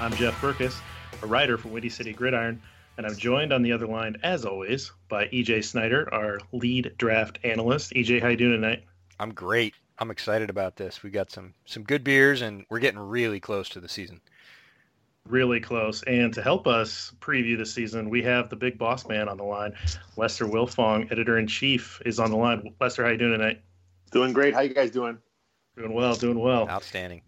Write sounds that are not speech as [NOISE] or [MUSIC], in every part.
I'm Jeff Berkus, a writer for Windy City Gridiron, and I'm joined on the other line, as always, by EJ Snyder, our lead draft analyst. EJ, how you doing tonight? I'm great. I'm excited about this. We got some some good beers, and we're getting really close to the season. Really close. And to help us preview the season, we have the big boss man on the line, Lester Wiltfong, editor in chief, is on the line. Lester, how you doing tonight? Doing great. How you guys doing? Doing well. Doing well. Outstanding.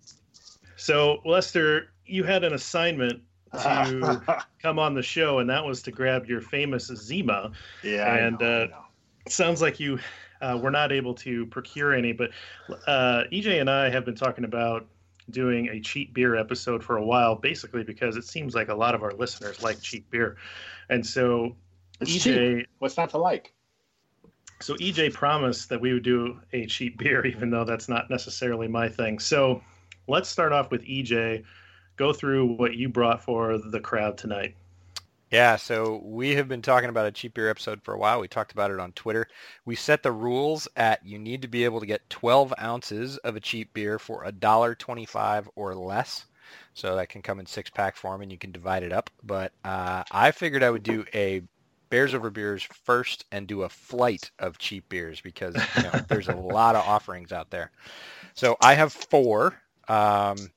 So, Lester, you had an assignment [LAUGHS] to come on the show, and that was to grab your famous Zima. Yeah, and I know, uh, sounds like you uh, were not able to procure any. But uh, EJ and I have been talking about doing a cheap beer episode for a while, basically because it seems like a lot of our listeners like cheap beer, and so It's EJ. cheap. What's not to like? So EJ promised that we would do a cheap beer, [LAUGHS] even though that's not necessarily my thing. So let's start off with EJ. Go through what you brought for the crowd tonight. Yeah, so we have been talking about a cheap beer episode for a while. We talked about it on Twitter. We set the rules at you need to be able to get 12 ounces of a cheap beer for $1.25 or less. So that can come in six pack form and you can divide it up. But uh, I figured I would do a Bears over beers first and do a flight of cheap beers because you know, there's a [LAUGHS] lot of offerings out there. So I have four. Um,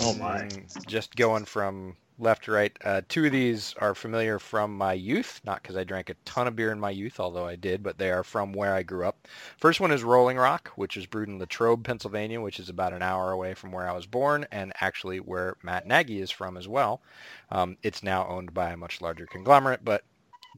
Oh my. mm, Just going from left to right. Uh, two of these are familiar from my youth, not because I drank a ton of beer in my youth, although I did, but they are from where I grew up. First one is Rolling Rock, which is brewed in Latrobe, Pennsylvania, which is about an hour away from where I was born, and actually where Matt Nagy is from as well. Um, it's now owned by a much larger conglomerate, but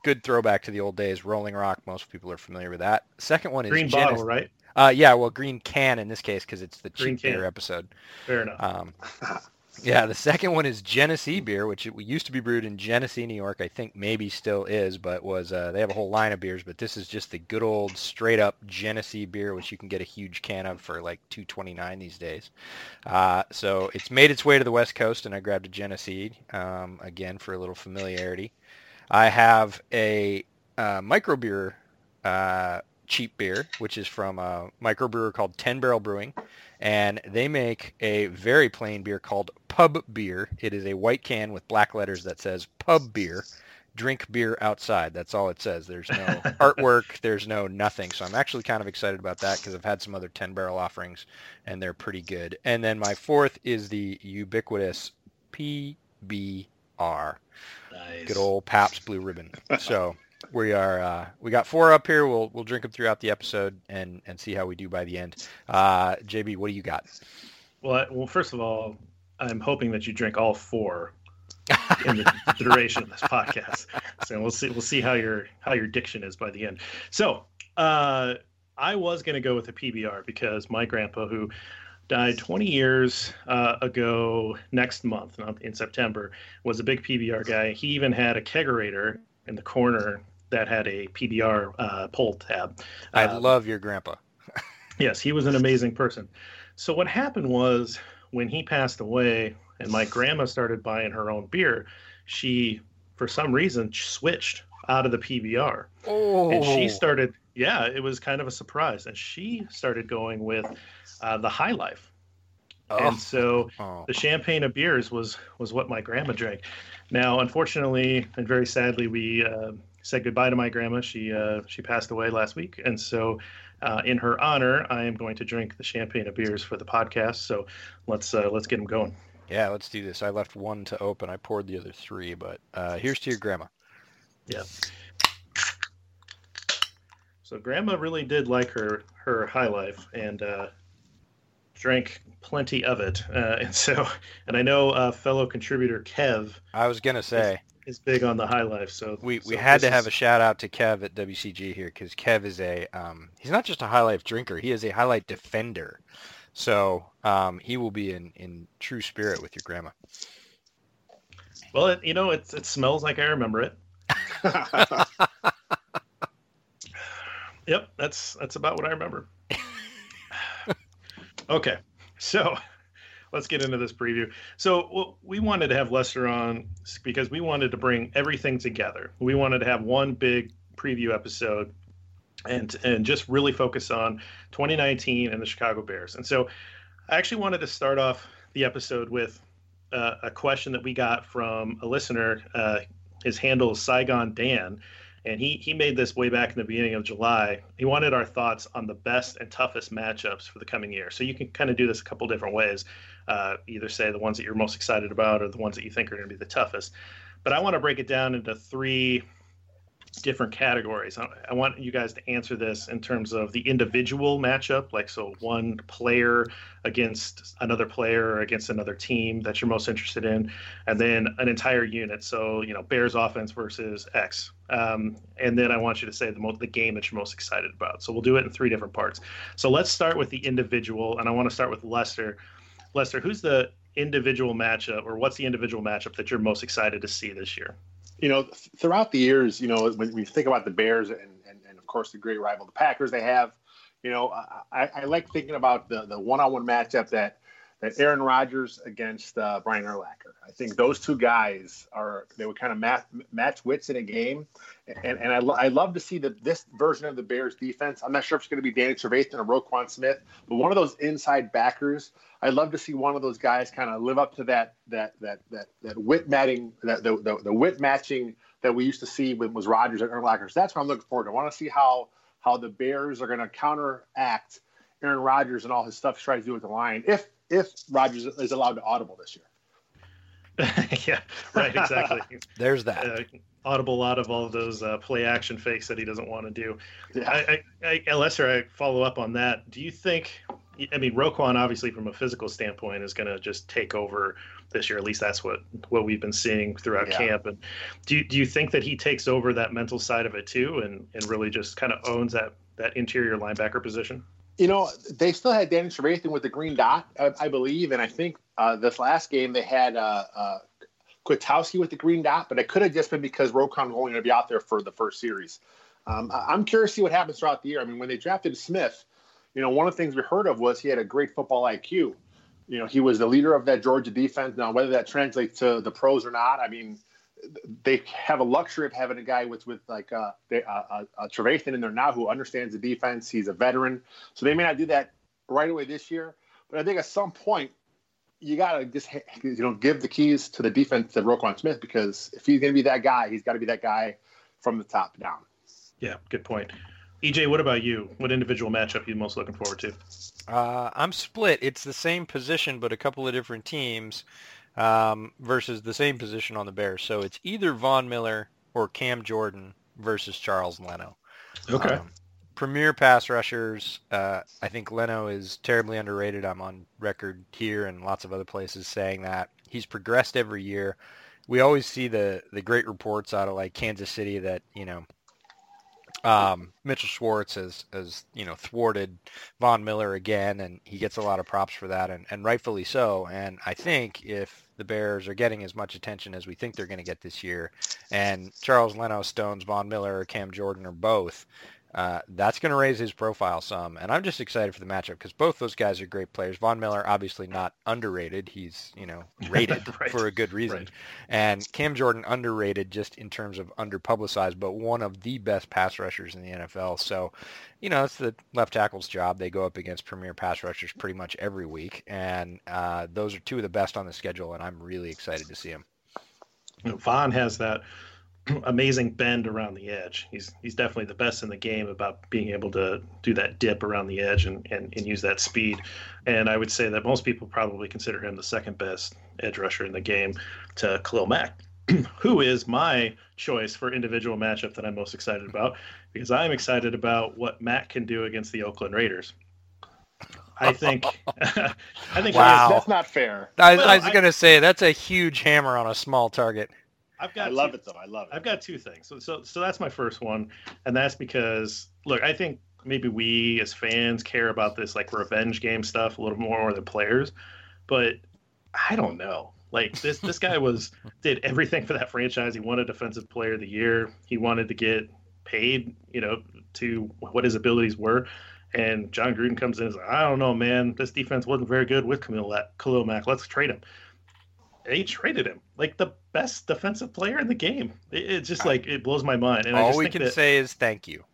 good throwback to the old days. Rolling Rock, most people are familiar with that. Second one is Green Genes- bottle, right? Uh, yeah, well, green can in this case because it's the Green cheap beer can. episode. Fair enough. Um, [LAUGHS] yeah, the second one is Genesee beer, which it used to be brewed in Genesee, New York. I think maybe still is, but was uh, they have a whole line of beers, but this is just the good old straight up Genesee beer, which you can get a huge can of for like two twenty nine these days. Uh, so it's made its way to the West Coast, and I grabbed a Genesee um, again for a little familiarity. I have a uh, microbeer uh, cheap beer, which is from a microbrewer called Ten Barrel Brewing, and they make a very plain beer called Pub Beer. It is a white can with black letters that says Pub Beer. Drink beer outside. That's all it says. There's no [LAUGHS] artwork. There's no nothing. So I'm actually kind of excited about that because I've had some other 10 barrel offerings and they're pretty good. And then my fourth is the ubiquitous PBR. Nice. Good old Pabst Blue Ribbon. So [LAUGHS] we are uh, we got four up here. We'll we'll drink them throughout the episode and and see how we do by the end. Uh, JB, what do you got? Well, well, first of all, I'm hoping that you drink all four in the [LAUGHS] duration of this podcast. So we'll see. We'll see how your how your diction is by the end. So uh, I was going to go with a PBR because my grandpa, who died 20 years uh, ago next month not in September, was a big PBR guy. He even had a kegerator in the corner that had a PBR uh, pull tab. I Um, love your grandpa. [LAUGHS] Yes, he was an amazing person. So what happened was when he passed away and my grandma started buying her own beer, she for some reason switched out of the PBR. Oh, And she started yeah, it was kind of a surprise and she started going with uh, the High Life. Oh. And so Oh. the champagne of beers was was what my grandma drank. Now, unfortunately and very sadly, we uh, said goodbye to my grandma. She uh, she passed away last week, and so uh, in her honor, I am going to drink the champagne of beers for the podcast. So let's uh, let's get them going. Yeah, let's do this. I left one to open. I poured the other three, but uh, here's to your grandma. Yeah. So Grandma really did like her her high life and uh, drank plenty of it. Uh, [LAUGHS] and so, and I know uh, fellow contributor Kev. I was gonna say is, big on the high life. So we so we had to is, have a shout out to Kev at WCG here because Kev is a um, he's not just a high life drinker. He is a high life defender. So um, he will be in in true spirit with your grandma. Well, it, you know, it it smells like I remember it. [LAUGHS] yep, that's that's about what I remember. [SIGHS] okay, so let's get into this preview. So we wanted to have Lester on because we wanted to bring everything together. We wanted to have one big preview episode and and just really focus on 2019 and the Chicago Bears. And so I actually wanted to start off the episode with uh, a question that we got from a listener. Uh, his handle is Saigon Dan, and he he made this way back in the beginning of July. He wanted our thoughts on the best and toughest matchups for the coming year. So you can kind of do this a couple different ways. Uh, either say the ones that you're most excited about or the ones that you think are going to be the toughest. But I want to break it down into three different categories. I, I, want you guys to answer this in terms of the individual matchup, like so one player against another player or against another team that you're most interested in, and then an entire unit. So you know Bears offense versus X, um, and then I want you to say the mo- the game that you're most excited about. So we'll do it in three different parts. So let's start with the individual, and I want to start with Lester. Lester, who's the individual matchup, or what's the individual matchup that you're most excited to see this year? You know, throughout the years, you know, when we think about the Bears and, and, and of course the great rival, the Packers, they have, you know, I, I like thinking about the, the one-on-one matchup that, that Aaron Rodgers against uh, Brian Urlacher. I think those two guys are, they would kind of match, match wits in a game. And, and I, lo- I love to see the, this version of the Bears defense. I'm not sure if it's going to be Danny Trevathan or Roquan Smith, but one of those inside backers I'd love to see one of those guys kind of live up to that that that that that wit matching that the, the, the wit matching that we used to see when was Rodgers and Urlacher. So that's what I'm looking forward to. I want to see how how the Bears are going to counteract Aaron Rodgers and all his stuff he tries to do with the line if if Rodgers is allowed to audible this year. [LAUGHS] yeah, right, exactly. [LAUGHS] There's that. Uh, audible out of all of those uh, play action fakes that he doesn't want to do. Yeah. I, I, I, Lester, I follow up on that. Do you think I mean, Roquan obviously from a physical standpoint is going to just take over this year. At least that's what what we've been seeing throughout yeah. camp. And do you, do you think that he takes over that mental side of it too, and and really just kind of owns that that interior linebacker position? You know, they still had Danny Trevathan with the green dot, I, I believe, and I think uh, this last game they had uh, uh, Kwiatkowski with the green dot, but it could have just been because Roquan was only going to be out there for the first series. Um, I'm curious to see what happens throughout the year. I mean, when they drafted Smith you know, one of the things we heard of was he had a great football IQ. You know, he was the leader of that Georgia defense. Now, whether that translates to the pros or not, I mean, they have a luxury of having a guy with with like uh, they, uh, uh, uh, Trevathan in there now who understands the defense. He's a veteran, so they may not do that right away this year. But I think at some point you got to just you know give the keys to the defense to Roquan Smith because if he's going to be that guy, he's got to be that guy from the top down. Yeah, good point. EJ, what about you? What individual matchup are you most looking forward to? Uh, I'm split. It's the same position, but a couple of different teams um, versus the same position on the Bears. So it's either Von Miller or Cam Jordan versus Charles Leno. Okay. Um, premier pass rushers. Uh, I think Leno is terribly underrated. I'm on record here and lots of other places saying that. He's progressed every year. We always see the, the great reports out of like Kansas City that, you know, um, Mitchell Schwartz has, has, you know, thwarted Von Miller again, and he gets a lot of props for that, and, and rightfully so. And I think if the Bears are getting as much attention as we think they're going to get this year, and Charles Leno, Stones, Von Miller, or Cam Jordan, or both, uh, that's going to raise his profile some. And I'm just excited for the matchup because both those guys are great players. Von Miller, obviously not underrated. He's, you know, [LAUGHS] rated right. for a good reason. Right. And Cam Jordan, underrated just in terms of underpublicized, but one of the best pass rushers in the NFL. So, you know, it's the left tackle's job. They go up against premier pass rushers pretty much every week. And uh, those are two of the best on the schedule, and I'm really excited to see them. Von has that [CLEARS THROAT] amazing bend around the edge. He's he's definitely the best in the game about being able to do that dip around the edge and, and, and use that speed. And I would say that most people probably consider him the second best edge rusher in the game to Khalil Mack. [CLEARS THROAT] who is my choice for individual matchup that I'm most excited about because I'm excited about what Mack can do against the Oakland Raiders. I think. [LAUGHS] I think Wow. That's not fair. I, Well, I was going to say that's a huge hammer on a small target. I've got I love two- it though. I love it. I've got two things. So, so, so that's my first one, and that's because look, I think maybe we as fans care about this like revenge game stuff a little more than players, but I don't know. Like this, this guy [LAUGHS] was did everything for that franchise. He won a Defensive Player of the Year. He wanted to get paid, you know, to what his abilities were. And Jon Gruden comes in and says, I don't know, man. This defense wasn't very good with Khalil, Khalil Mack. Let's trade him. They traded him like the best defensive player in the game. It, it's just like it blows my mind. And I All just we can say is thank you.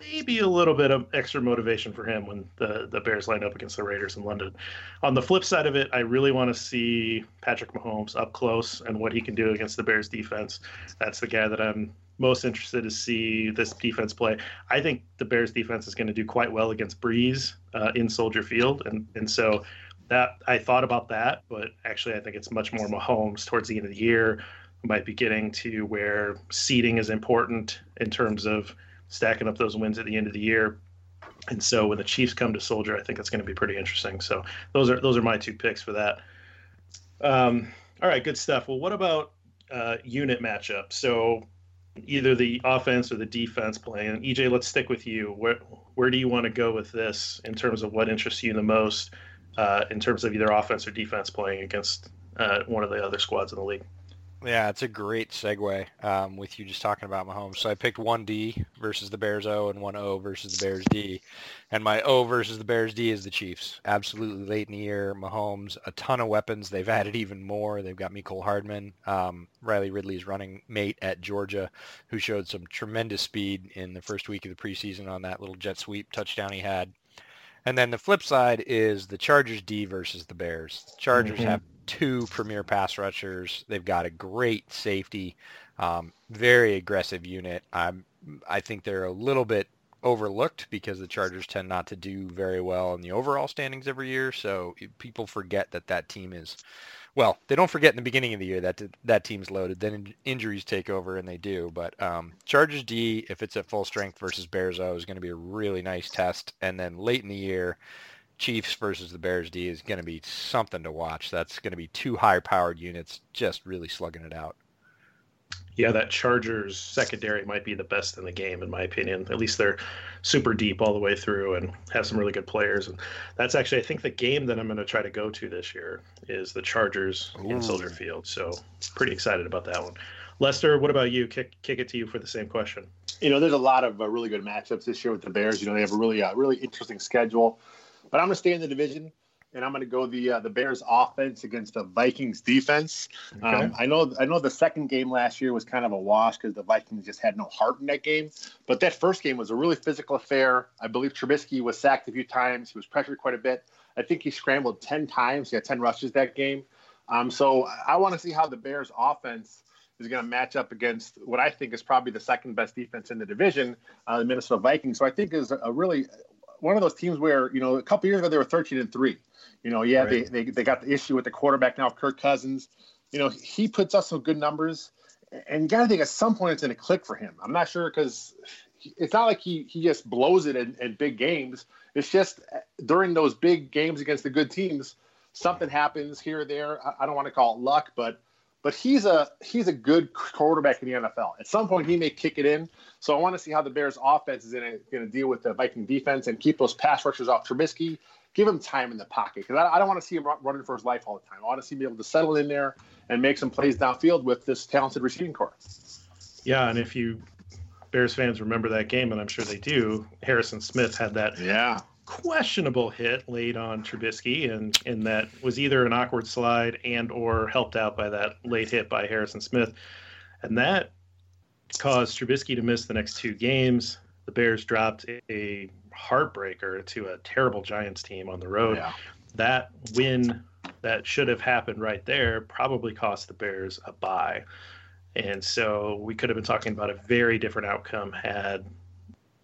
maybe a little bit of extra motivation for him when the, the Bears line up against the Raiders in London. On the flip side of it, I really want to see Patrick Mahomes up close and what he can do against the Bears defense. That's the guy that I'm most interested to see this defense play. I think the Bears defense is going to do quite well against Brees uh, in Soldier Field, and and so that I thought about that, but actually I think it's much more Mahomes towards the end of the year. We might be getting to where seeding is important in terms of stacking up those wins at the end of the year. And so when the Chiefs come to Soldier, I think it's going to be pretty interesting. So those are those are my two picks for that. Um, all right, good stuff. Well, what about uh, unit matchup? So either the offense or the defense playing. EJ, let's stick with you. Where where do you want to go with this in terms of what interests you the most uh, in terms of either offense or defense playing against uh, one of the other squads in the league? Yeah, it's a great segue um, with you just talking about Mahomes. So I picked one D versus the Bears O and one O versus the Bears D. And my O versus the Bears D is the Chiefs. Absolutely late in the year. Mahomes, a ton of weapons. They've added even more. They've got Mecole Hardman, um, Riley Ridley's running mate at Georgia, who showed some tremendous speed in the first week of the preseason on that little jet sweep touchdown he had. And then the flip side is the Chargers D versus the Bears. Chargers Mhm. have two premier pass rushers. They've got a great safety, um, very aggressive unit. I'm, I think they're a little bit overlooked because the Chargers tend not to do very well in the overall standings every year. So people forget that that team is, well, they don't forget in the beginning of the year that that team's loaded. Then in- injuries take over, and they do. But um, Chargers D, if it's at full strength versus Bears O, is going to be a really nice test. And then late in the year, Chiefs versus the Bears D is going to be something to watch. That's going to be two high-powered units just really slugging it out. Yeah, that Chargers secondary might be the best in the game, in my opinion. At least they're super deep all the way through and have some really good players. And that's actually, I think, the game that I'm going to try to go to this year is the Chargers Ooh. in Soldier Field. So pretty excited about that one. Lester, what about you? Kick kick it to you for the same question. you know, there's a lot of uh, really good matchups this year with the Bears. You know, they have a really, uh, really interesting schedule. But I'm going to stay in the division, and I'm going to go the uh, the Bears offense against the Vikings defense. Um, I know, I know, the second game last year was kind of a wash because the Vikings just had no heart in that game. But that first game was a really physical affair. I believe Trubisky was sacked a few times. He was pressured quite a bit. I think he scrambled ten times. He had ten rushes that game. Um, so I want to see how the Bears offense is going to match up against what I think is probably the second best defense in the division, uh, the Minnesota Vikings. So I think is a really one of those teams where you know a couple years ago they were 13 and three. You know, yeah, Right. they, they they got the issue with the quarterback now, Kirk Cousins. You know, he puts up some good numbers, and you got to think at some point it's going to click for him. I'm not sure because it's not like he he just blows it in, in big games. It's just during those big games against the good teams, something happens here or there. I, I don't want to call it luck, but but he's a he's a good quarterback in the NFL. At some point, he may kick it in. So I want to see how the Bears' offense is going to deal with the Viking defense and keep those pass rushers off Trubisky. Give him time in the pocket because I, I don't want to see him running for his life all the time. I want to see him be able to settle in there and make some plays downfield with this talented receiving core. Yeah, and if you Bears fans remember that game, and I'm sure they do, Harrison Smith had that Yeah, questionable hit laid on Trubisky, and and that was either an awkward slide and or helped out by that late hit by Harrison Smith, and that caused Trubisky to miss the next two games. The Bears dropped a heartbreaker to a terrible Giants team on the road. yeah. That win that should have happened right there probably cost the Bears a bye. And so we could have been talking about a very different outcome had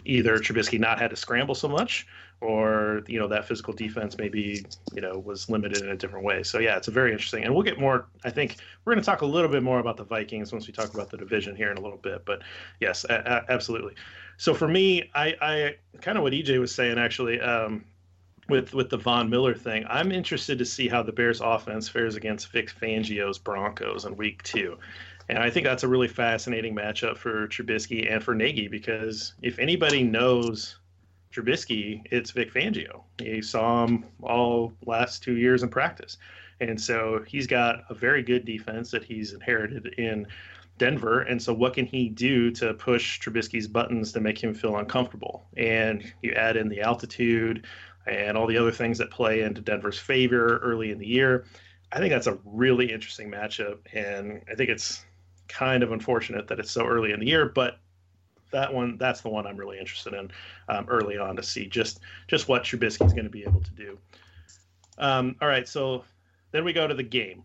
either Trubisky not had to scramble so much, or you know that physical defense maybe you know was limited in a different way. So yeah, it's a very interesting, and we'll get more. I think we're going to talk a little bit more about the Vikings once we talk about the division here in a little bit. But yes, a- a- absolutely. So for me, I, I kind of what EJ was saying actually. Um, with with the Von Miller thing, I'm interested to see how the Bears offense fares against Vic Fangio's Broncos in week two. And I think that's a really fascinating matchup for Trubisky and for Nagy because if anybody knows Trubisky, it's Vic Fangio. You saw him all last two years in practice. And so he's got a very good defense that he's inherited in Denver. And so what can he do to push Trubisky's buttons to make him feel uncomfortable? And you add in the altitude and all the other things that play into Denver's favor early in the year. I think that's a really interesting matchup. And I think it's kind of unfortunate that it's so early in the year, but that one that's the one I'm really interested in um, early on to see just just what Trubisky is going to be able to do. Um, all right, so then we go to the game.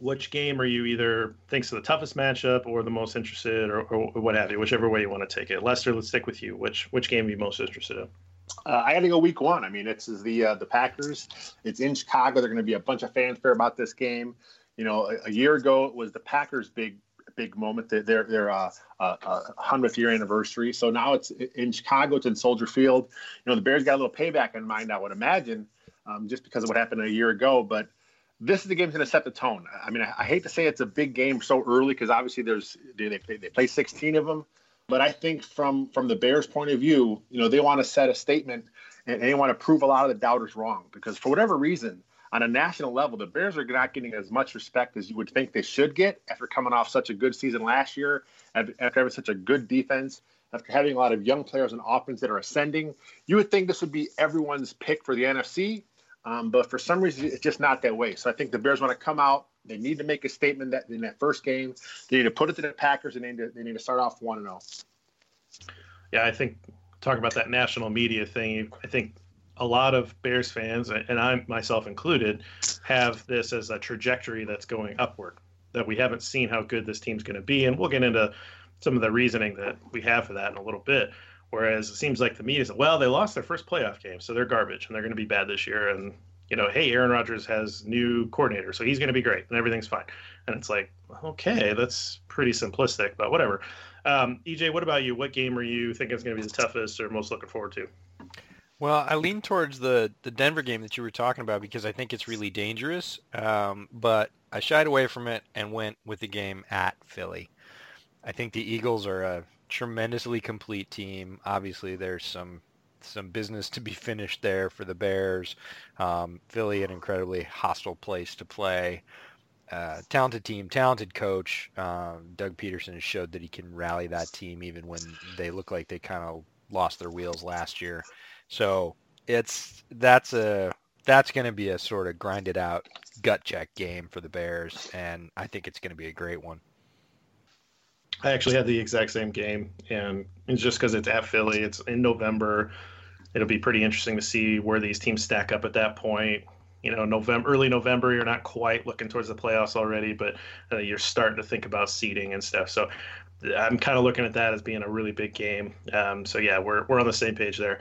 Which game are you either thinks of the toughest matchup or the most interested, or, or what have you, whichever way you want to take it. Lester, let's stick with you. Which which game are you most interested in? Uh, I got to go week one. I mean, it's the uh, the Packers. It's in Chicago. They're going to be a bunch of fanfare about this game. You know, a, a year ago it was the Packers' big big moment. Their their uh, uh, hundredth year anniversary. So now it's in Chicago. It's in Soldier Field. You know, the Bears got a little payback in mind. I would imagine, um, just because of what happened a year ago. But this is the game's going to set the tone. I mean, I, I, hate to say it's a big game so early because obviously there's they, they, they play 16 of them. But I think from from the Bears' point of view, you know, they want to set a statement and they want to prove a lot of the doubters wrong because for whatever reason, on a national level, the Bears are not getting as much respect as you would think they should get after coming off such a good season last year, after having such a good defense, after having a lot of young players on offense that are ascending. You would think this would be everyone's pick for the NFC, um, but for some reason, it's just not that way. So I think the Bears want to come out. They need to make a statement that in that first game, they need to put it to the Packers, and they need to, they need to start off one and zero. Oh. Yeah, I think talking about that national media thing, I think a lot of Bears fans, and I myself included, have this as a trajectory that's going upward. That we haven't seen how good this team's going to be, and we'll get into some of the reasoning that we have for that in a little bit. Whereas it seems like the media is, well, they lost their first playoff game, so they're garbage and they're going to be bad this year. And you know, hey, Aaron Rodgers has new coordinator, so he's going to be great and everything's fine. And it's like, okay, that's pretty simplistic, but whatever. Um, EJ, what about you? What game are you thinking is going to be the toughest or most looking forward to? Well, I lean towards the, the Denver game that you were talking about because I think it's really dangerous. Um, but I shied away from it and went with the game at Philly. I think the Eagles are a tremendously complete team. Obviously, there's some some business to be [LAUGHS] finished there for the Bears. Um, Philly, an incredibly hostile place to play. Uh, talented team, talented coach. Um, Doug Pederson has showed that he can rally that team even when they look like they kind of lost their wheels last year. So it's that's a that's going to be a sort of grinded out gut check game for the Bears, and I think it's going to be a great one. I actually had the exact same game, and it's just because it's at Philly. It's in November. It'll be pretty interesting to see where these teams stack up at that point. You know, November, early November, you're not quite looking towards the playoffs already, but uh, you're starting to think about seeding and stuff. So I'm kind of looking at that as being a really big game. Um, so yeah, we're we're on the same page there.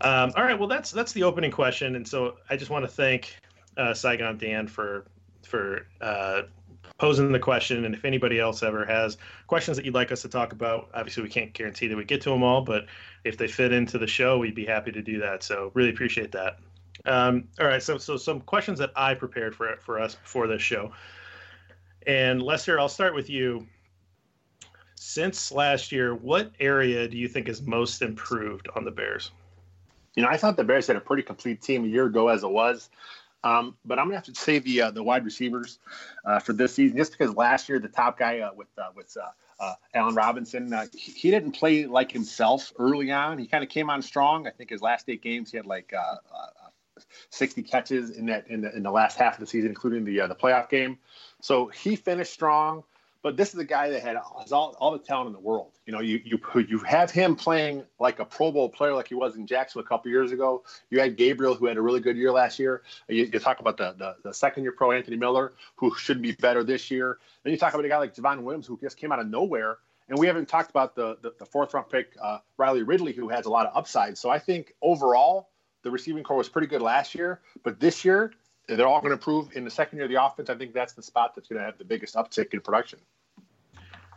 Um, all right, well that's that's the opening question, and so I just want to thank uh, Saigon Dan for for uh, posing the question. And if anybody else ever has questions that you'd like us to talk about, obviously we can't guarantee that we get to them all, but if they fit into the show, we'd be happy to do that. So really appreciate that. Um, all right, so so some questions that I prepared for for us before this show. And Lester, I'll start with you. Since last year, what area do you think is most improved on the Bears? You know, I thought the Bears had a pretty complete team a year ago as it was. Um, but I'm gonna have to say the uh, the wide receivers uh, for this season, just because last year the top guy uh, with uh, with uh, uh, Allen Robinson, he, he, didn't play like himself early on. He kind of came on strong. I think his last eight games he had like 60 catches in that in the in the last half of the season, including the the playoff game. So he finished strong. But this is a guy that had all, all the talent in the world. You know, you you you have him playing like a Pro Bowl player, like he was in Jacksonville a couple years ago. You had Gabriel, who had a really good year last year. You, you talk about the, the, the second year pro Anthony Miller, who should be better this year. Then you talk about a guy like Javon Williams, who just came out of nowhere and we haven't talked about the the, the fourth round pick uh, Riley Ridley, who has a lot of upside. So I think overall the receiving core was pretty good last year, but this year they're all going to improve in the second year of the offense. I think that's the spot that's going to have the biggest uptick in production.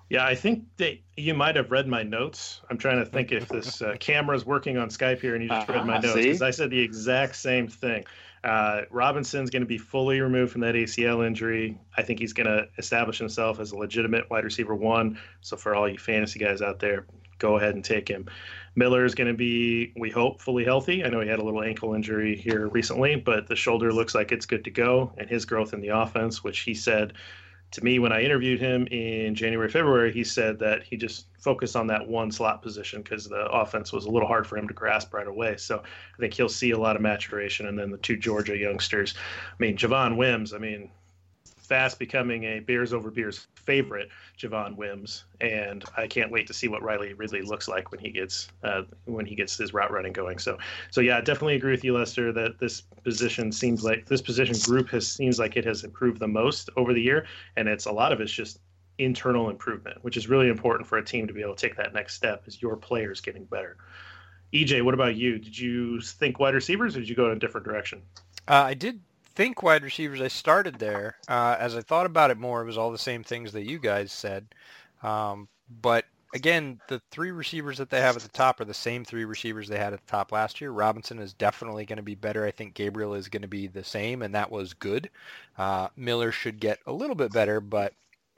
Yeah, I think that you might have read my notes. I'm trying to think if this uh, camera is working on Skype here and you just uh-huh, read my notes because I said the exact same thing. Uh, Robinson's going to be fully removed from that ACL injury. I think he's going to establish himself as a legitimate wide receiver one. So for all you fantasy guys out there, go ahead and take him. Miller is going to be, we hope, fully healthy. I know he had a little ankle injury here recently, but the shoulder looks like it's good to go. And his growth in the offense, which he said to me when I interviewed him in January, February, he said that he just focused on that one slot position because the offense was a little hard for him to grasp right away. So I think he'll see a lot of maturation. And then the two Georgia youngsters, I mean, Javon Wims, I mean, fast becoming a Bears over Beers favorite, Javon Wims, and I can't wait to see what Riley Ridley looks like when he gets uh, when he gets his route running going. So, so yeah, I definitely agree with you, Lester, that this position seems like this position group has seems like it has improved the most over the year, and it's a lot of it's just internal improvement, which is really important for a team to be able to take that next step Is your players getting better. EJ, what about you? Did you think wide receivers, or did you go in a different direction? Uh, I did think wide receivers. I started there. Uh, as I thought about it more, it was all the same things that you guys said. Um, but again, the three receivers that they have at the top are the same three receivers they had at the top last year. Robinson is definitely going to be better. I think Gabriel is going to be the same, and that was good. Uh, Miller should get a little bit better, but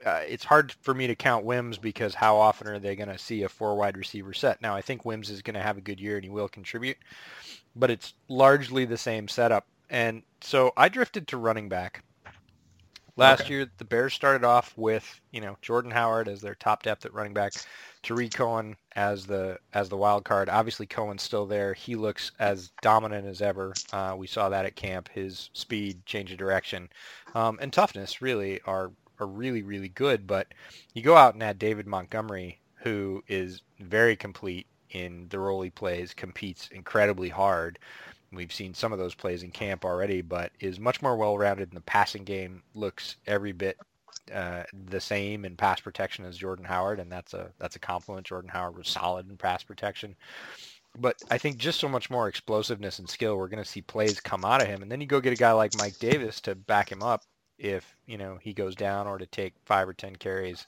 uh, it's hard for me to count Wims because how often are they going to see a four wide receiver set? Now, I think Wims is going to have a good year and he will contribute, but it's largely the same setup and so I drifted to running back. Last okay. year, the Bears started off with you know Jordan Howard as their top depth at running back, Tarik Cohen as the as the wild card. Obviously, Cohen's still there. He looks as dominant as ever. Uh, we saw that at camp. His speed, change of direction, um, and toughness really are are really really good. But you go out and add David Montgomery, who is very complete in the role he plays, competes incredibly hard. We've seen some of those plays in camp already, but is much more well-rounded in the passing game. Looks every bit uh, the same in pass protection as Jordan Howard, and that's a that's a compliment. Jordan Howard was solid in pass protection, but I think just so much more explosiveness and skill. We're going to see plays come out of him, and then you go get a guy like Mike Davis to back him up if you know he goes down or to take five or ten carries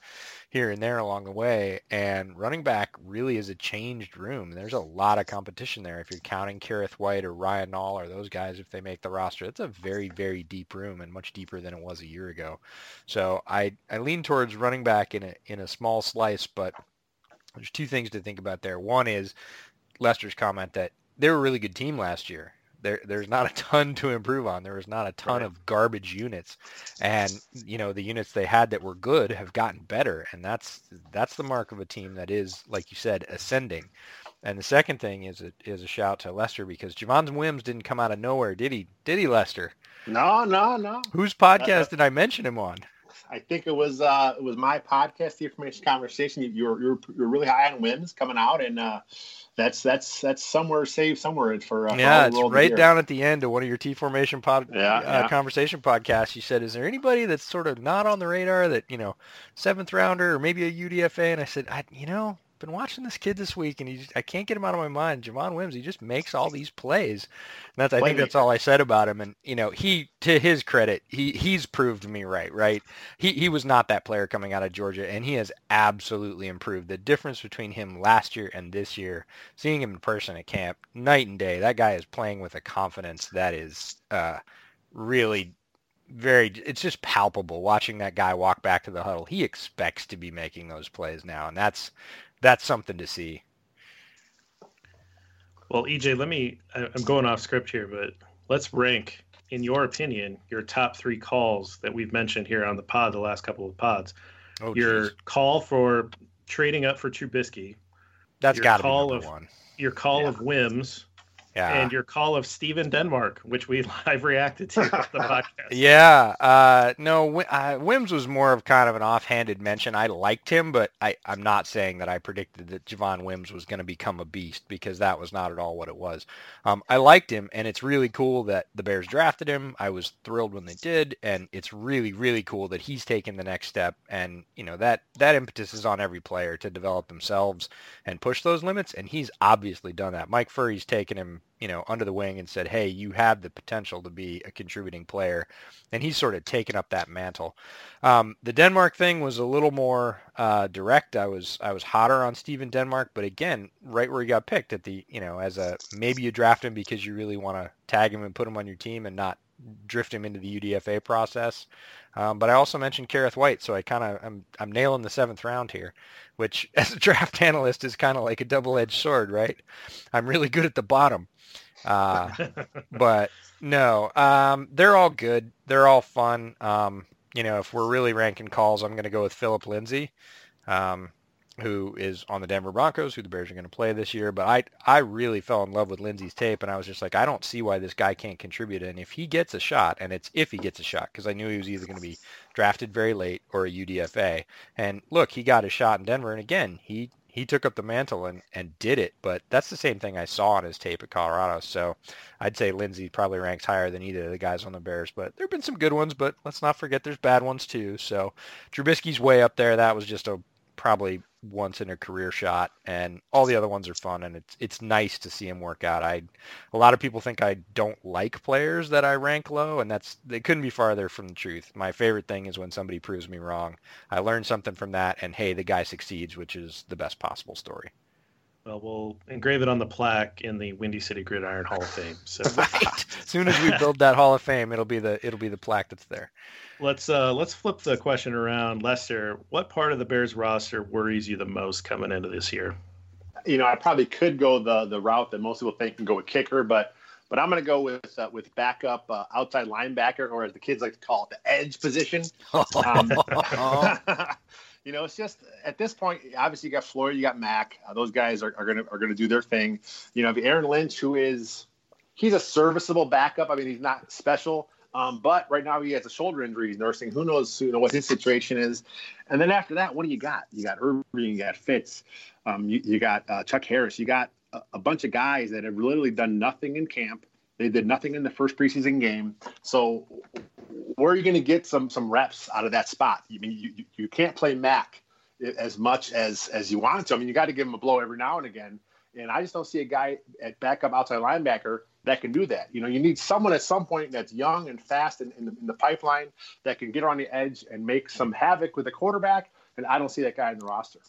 here and there along the way and running back really is a changed room. There's a lot of competition there. If you're counting Kerrith Whyte or Ryan Nall or those guys if they make the roster it's a very very deep room and much deeper than it was a year ago. So I I lean towards running back in a in a small slice but there's two things to think about there. One is Lester's comment that they were a really good team last year there there's not a ton to improve on. There was not a ton right. of garbage units, and you know the units they had that were good have gotten better, and that's that's the mark of a team that is, like you said, ascending. And the second thing is a, is a shout to Lester because Javon Wims didn't come out of nowhere, did he? Did he, Lester? No, no, no. Whose podcast did I mention him on? I think it was uh, it was my podcast, the T-Formation Conversation. You were you're, you're really high on Wims coming out, and uh, that's that's that's somewhere saved somewhere for uh, yeah it's right down at the end of one of your t formation pod yeah, uh, yeah, conversation podcasts. You said is there anybody that's sort of not on the radar that you know seventh rounder or maybe a udfa and i said I, you know been watching this kid this week, and he just, I can't get him out of my mind. Javon Wims, he just makes all these plays. And that's I think that's all I said about him. And you know, he to his credit, he he's proved me right. Right, he he was not that player coming out of Georgia, and he has absolutely improved. The difference between him last year and this year, seeing him in person at camp, night and day. That guy is playing with a confidence that is uh, really very it's just palpable watching that guy walk back to the huddle he expects to be making those plays now and that's that's something to see. Well, EJ, let me. I'm going off script here, but let's rank, in your opinion, your top three calls that we've mentioned here on the pod, the last couple of pods. Oh, your geez. call for trading up for Trubisky. That's got to be number of, one. Your call yeah. of Wims, Yeah. and your call of Stephen Denmark, which we [LAUGHS] live reacted to the [LAUGHS] podcast. Yeah, uh, no, uh, Wims was more of kind of an offhanded mention. I liked him, but I, I'm not saying that I predicted that Javon Wims was going to become a beast because that was not at all what it was. Um, I liked him, and it's really cool that the Bears drafted him. I was thrilled when they did, and it's really, really cool that he's taken the next step. And you know that that impetus is on every player to develop themselves and push those limits, and he's obviously done that. Mike Furrey's taken him you know, under the wing and said, hey, you have the potential to be a contributing player. And he's sort of taken up that mantle. Um, the Denmark thing was a little more uh, direct. I was I was hotter on Stephen Denmark, but again, right where he got picked at the, you know, as a maybe you draft him because you really want to tag him and put him on your team and not drift him into the UDFA process. Um, but I also mentioned Kerrith Whyte, so I kind of I'm I'm nailing the seventh round here, which [LAUGHS] as a draft [LAUGHS] analyst is kind of like a double-edged sword, right? I'm really good at the bottom, uh, [LAUGHS] but no, um, they're all good. They're all fun. Um, you know, if we're really ranking calls, I'm going to go with Philip Lindsay, um, who is on the Denver Broncos, who the Bears are going to play this year. But I, I really fell in love with Lindsay's tape, and I was just like, I don't see why this guy can't contribute. And if he gets a shot, and it's if he gets a shot, because I knew he was either going to be drafted very late or a UDFA. And look, he got a shot in Denver, and again, he he took up the mantle and, and did it. But that's the same thing I saw on his tape at Colorado. So I'd say Lindsay probably ranks higher than either of the guys on the Bears. But there have been some good ones, but let's not forget there's bad ones too. So Trubisky's way up there. That was just a probably once in a career shot and all the other ones are fun and it's it's nice to see him work out. I a lot of people think I don't like players that I rank low and that's they couldn't be farther from the truth. My favorite thing is when somebody proves me wrong. I learned something from that and hey, the guy succeeds, which is the best possible story. Well, we'll engrave it on the plaque in the Windy City Gridiron Hall of Fame. So [LAUGHS] right. As soon as we [LAUGHS] build that Hall of Fame, it'll be the it'll be the plaque that's there. let's uh, let's flip the question around. Lester, what part of the Bears roster worries you the most coming into this year? You know, I probably could go the the route that most people think can go with kicker, but but I'm going to go with uh, with backup uh, outside linebacker, or as the kids like to call it, the edge position. [LAUGHS] Um, you know, it's just at this point, obviously you got Floyd, you got Mack. Uh, those guys are, are gonna are gonna do their thing. You know, Aaron Lynch, who is he's a serviceable backup. I mean, he's not special, um, but right now he has a shoulder injury he's nursing. Who knows? You know what his situation is. And then after that, what do you got? You got Irving, you got Fitz, um, you, you, got uh, Chuck Harris, you got a, a bunch of guys that have literally done nothing in camp. They did nothing in the first preseason game. So where are you going to get some some reps out of that spot? I mean, you, you can't play Mack as much as as you want to. I mean, you got to give him a blow every now and again. And I just don't see a guy at backup outside linebacker that can do that. You know, you need someone at some point that's young and fast in, in, the, in the pipeline that can get on the edge and make some havoc with the quarterback. And I don't see that guy in the roster.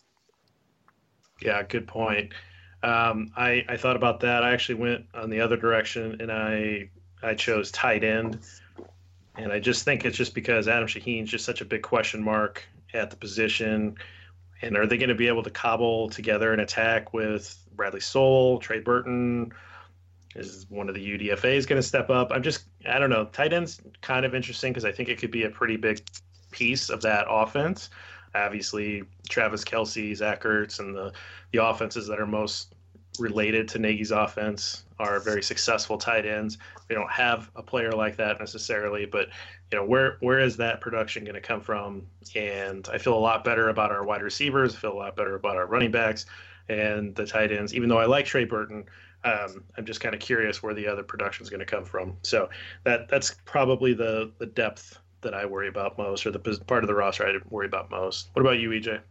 Yeah, good point. Um, I, I thought about that. I actually went on the other direction and I I chose tight end. And I just think it's just because Adam Shaheen's just such a big question mark at the position. And are they going to be able to cobble together an attack with Bradley Sowell, Trey Burton? Is one of the UDFAs going to step up? I'm just, I don't know. Tight end's kind of interesting because I think it could be a pretty big piece of that offense. Obviously, Travis Kelce, Zach Ertz, and the, the offenses that are most related to Nagy's offense are very successful tight ends. We don't have a player like that necessarily, but you know where where is that production going to come from? And I feel a lot better about our wide receivers. I feel a lot better about our running backs and the tight ends. Even though I like Trey Burton, um, I'm just kind of curious where the other production is going to come from. So that that's probably the the depth that I worry about most, or the part of the roster I worry about most. What about you, EJ?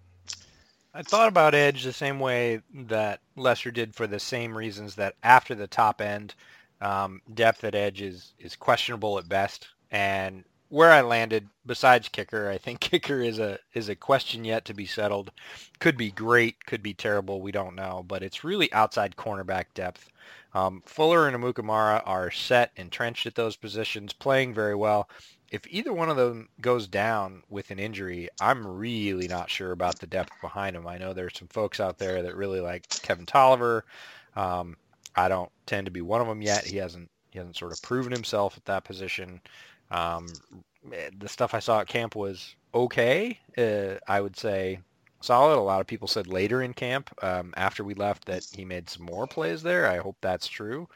I thought about edge the same way that Lester did for the same reasons that after the top end, um, depth at edge is, is questionable at best. And where I landed, besides kicker, I think [LAUGHS] kicker is a is a question yet to be settled. Could be great, could be terrible, we don't know. But it's really outside cornerback depth. Um, Fuller and Amukamara are set, entrenched at those positions, playing very well if either one of them goes down with an injury, I'm really not sure about the depth behind them. I know there's some folks out there that really like Kevin Toliver. Um, I don't tend to be one of them yet. He hasn't he hasn't sort of proven himself at that position. Um, the stuff I saw at camp was okay. Uh, I would say solid. A lot of people said later in camp, um, after we left, that he made some more plays there. I hope that's true.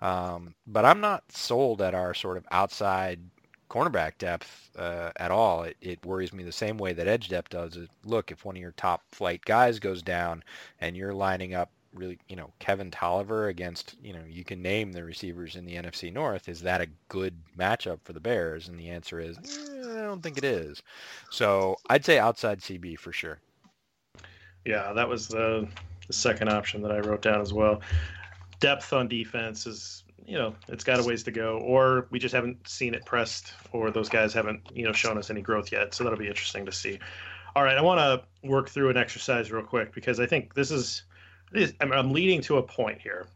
Um, but I'm not sold at our sort of outside cornerback depth uh, at all. It, it, worries me the same way that edge depth does. Look, if one of your top flight guys goes down and you're lining up really, you know, Kevin Toliver against, you know, you can name the receivers in the NFC North. Is that a good matchup for the Bears? And the answer is, eh, I don't think it is. So I'd say outside CB for sure. Yeah, that was the, the second option that I wrote down as well. Depth on defense is, you know, it's got a ways to go, or we just haven't seen it pressed, or those guys haven't, you know, shown us any growth yet. So that'll be interesting to see. All right, I want to work through an exercise real quick because I think this is I'm leading to a point here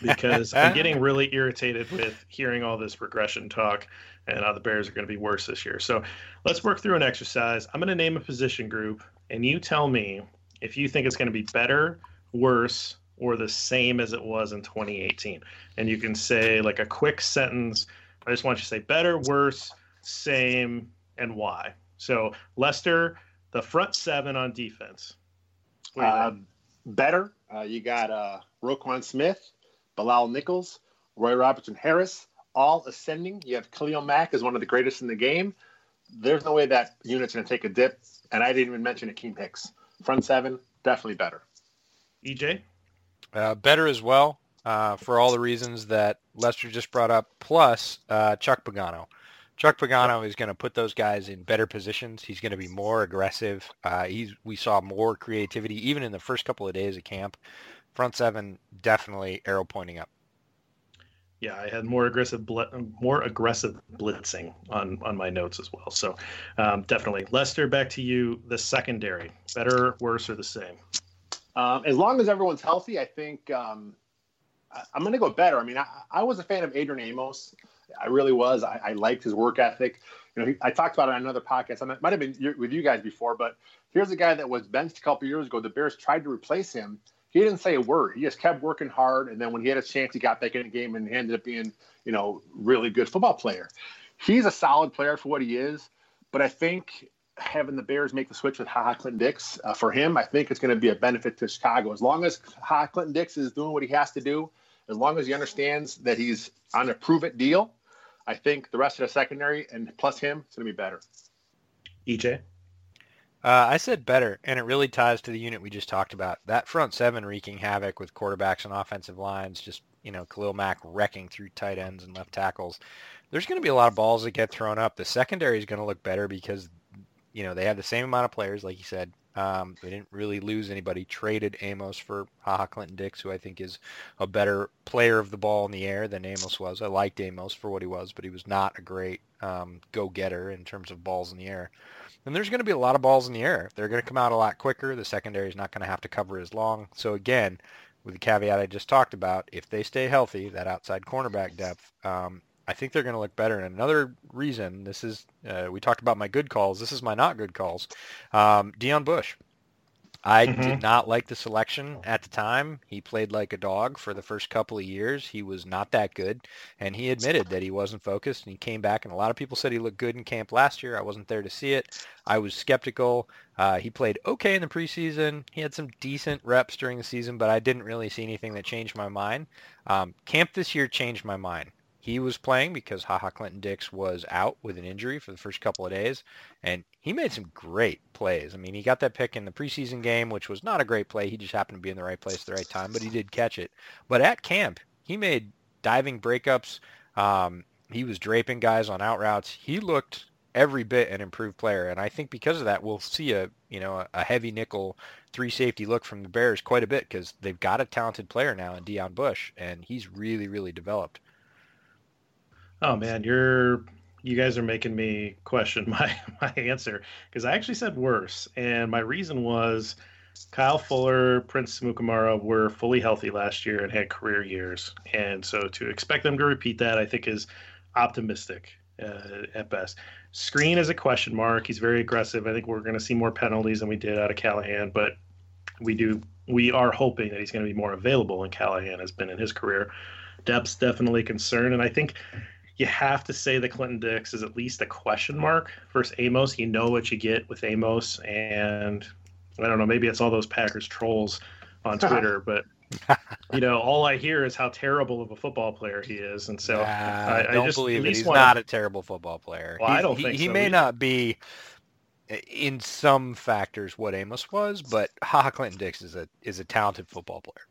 because I'm [LAUGHS] getting really irritated with hearing all this regression talk and how the Bears are going to be worse this year. So let's work through an exercise. I'm going to name a position group, and you tell me if you think it's going to be better, worse, or the same as it was in 2018. And you can say like a quick sentence. I just want you to say better, worse, same, and why. So Lester, the front seven on defense. Um, better. Uh, you got uh, Roquan Smith, Bilal Nichols, Roy Robertson Harris, all ascending. You have Khalil Mack as one of the greatest in the game. There's no way that unit's going to take a dip. And I didn't even mention Akiem Hicks. Front seven, definitely better. EJ? Uh, better as well uh, for all the reasons that Lester just brought up, plus uh, Chuck Pagano. Chuck Pagano is going to put those guys in better positions. He's going to be more aggressive. Uh, he's we saw more creativity even in the first couple of days of camp. Front seven definitely arrow pointing up. Yeah, I had more aggressive more aggressive blitzing on on my notes as well. So um, definitely, Lester, back to you. The secondary, better, worse, or the same? Um, as long as everyone's healthy, I think um, I, am going to go better. I mean, I, I was a fan of Adrian Amos. I really was. I, I liked his work ethic. You know, he, I talked about it on another podcast. I might have been with you guys before, but here's a guy that was benched a couple years ago. The Bears tried to replace him. He didn't say a word. He just kept working hard, and then when he had a chance, he got back in the game and ended up being, you know, really good football player. He's a solid player for what he is, but I think having the Bears make the switch with Ha Ha Clinton-Dix uh, for him, I think it's going to be a benefit to Chicago. As long as Ha Ha Clinton-Dix is doing what he has to do, as long as he understands that he's on a prove it deal, I think the rest of the secondary and plus him, it's going to be better. EJ? Uh, I said better, and it really ties to the unit we just talked about. That front seven wreaking havoc with quarterbacks and offensive lines, just, you know, Khalil Mack wrecking through tight ends and left tackles. There's going to be a lot of balls that get thrown up. The secondary is going to look better because, you know, they have the same amount of players, like you said. Um, they didn't really lose anybody. Traded Amos for Ha Ha Clinton-Dix, who I think is a better player of the ball in the air than Amos was. I liked Amos for what he was, but he was not a great um, go-getter in terms of balls in the air. And there's going to be a lot of balls in the air. They're going to come out a lot quicker. The secondary is not going to have to cover as long. So again, with the caveat I just talked about, if they stay healthy, that outside cornerback depth, um, I think they're going to look better. And another reason, this is, uh, we talked about my good calls. This is my not good calls. Um, Deon Bush. I mm-hmm. did not like the selection at the time. He played like a dog for the first couple of years. He was not that good, and he admitted that he wasn't focused. And he came back, and a lot of people said he looked good in camp last year. I wasn't there to see it. I was skeptical. Uh, he played okay in the preseason. He had some decent reps during the season, but I didn't really see anything that changed my mind. Um, camp this year changed my mind he was playing because Ha Ha Clinton-Dix was out with an injury for the first couple of days, and he made some great plays. I mean, he got that pick in the preseason game, which was not a great play. He just happened to be in the right place at the right time, but he did catch it. But at camp, he made diving breakups. Um, he was draping guys on out routes. He looked every bit an improved player, and I think because of that, we'll see a you know a heavy nickel three safety look from the Bears quite a bit because they've got a talented player now in Deon Bush, and he's really really developed. Oh man, you're you guys are making me question [LAUGHS] my my answer because I actually said worse, and my reason was Kyle Fuller, Prince Amukamara were fully healthy last year and had career years, and so to expect them to repeat that, I think is optimistic uh, at best. Skrine is a question mark. He's very aggressive. I think we're going to see more penalties than we did out of Callahan, but we do we are hoping that he's going to be more available than Callahan has been in his career. Depth's definitely concerned, and I think you have to say that Clinton-Dix is at least a question mark versus Amos. You know what you get with Amos, and I don't know, maybe it's all those Packers trolls on [LAUGHS] Twitter, but you know, all I hear is how terrible of a football player he is, and so uh, I, I, don't just, believe it. He's wanna... not a terrible football player. Well, I don't he, think he so. may not be in some factors what Amos was, but Ha Clinton Dix is a is a talented football player.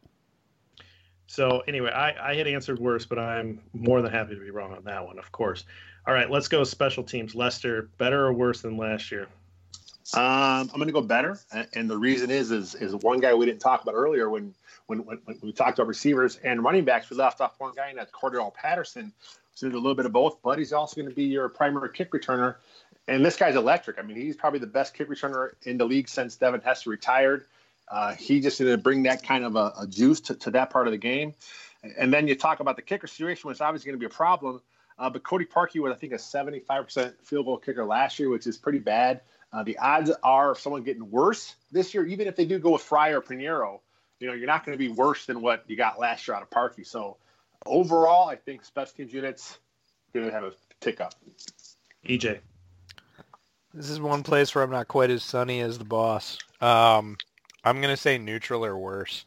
So anyway, I, I had answered worse, but I'm more than happy to be wrong on that one, of course. All right, let's go special teams. Lester, better or worse than last year? Um, I'm going to go better, and, the reason is is is one guy we didn't talk about earlier when when when, when we talked about receivers and running backs. We left off one guy, and that's Cordarrelle Patterson. So did a little bit of both, but he's also going to be your primary kick returner. And this guy's electric. I mean, he's probably the best kick returner in the league since Devin Hester retired. Uh, he just going to bring that kind of a, a juice to, to that part of the game. And then you talk about the kicker situation, which is obviously going to be a problem. Uh, but Cody Parkey was, I think, a 75% field goal kicker last year, which is pretty bad. Uh, the odds are of someone getting worse this year, even if they do go with Fry or Pineiro, you know, you're not going to be worse than what you got last year out of Parkey. So overall, I think special teams units going to have a tick up. EJ. This is one place where I'm not quite as sunny as the boss. Um, I'm going to say neutral or worse.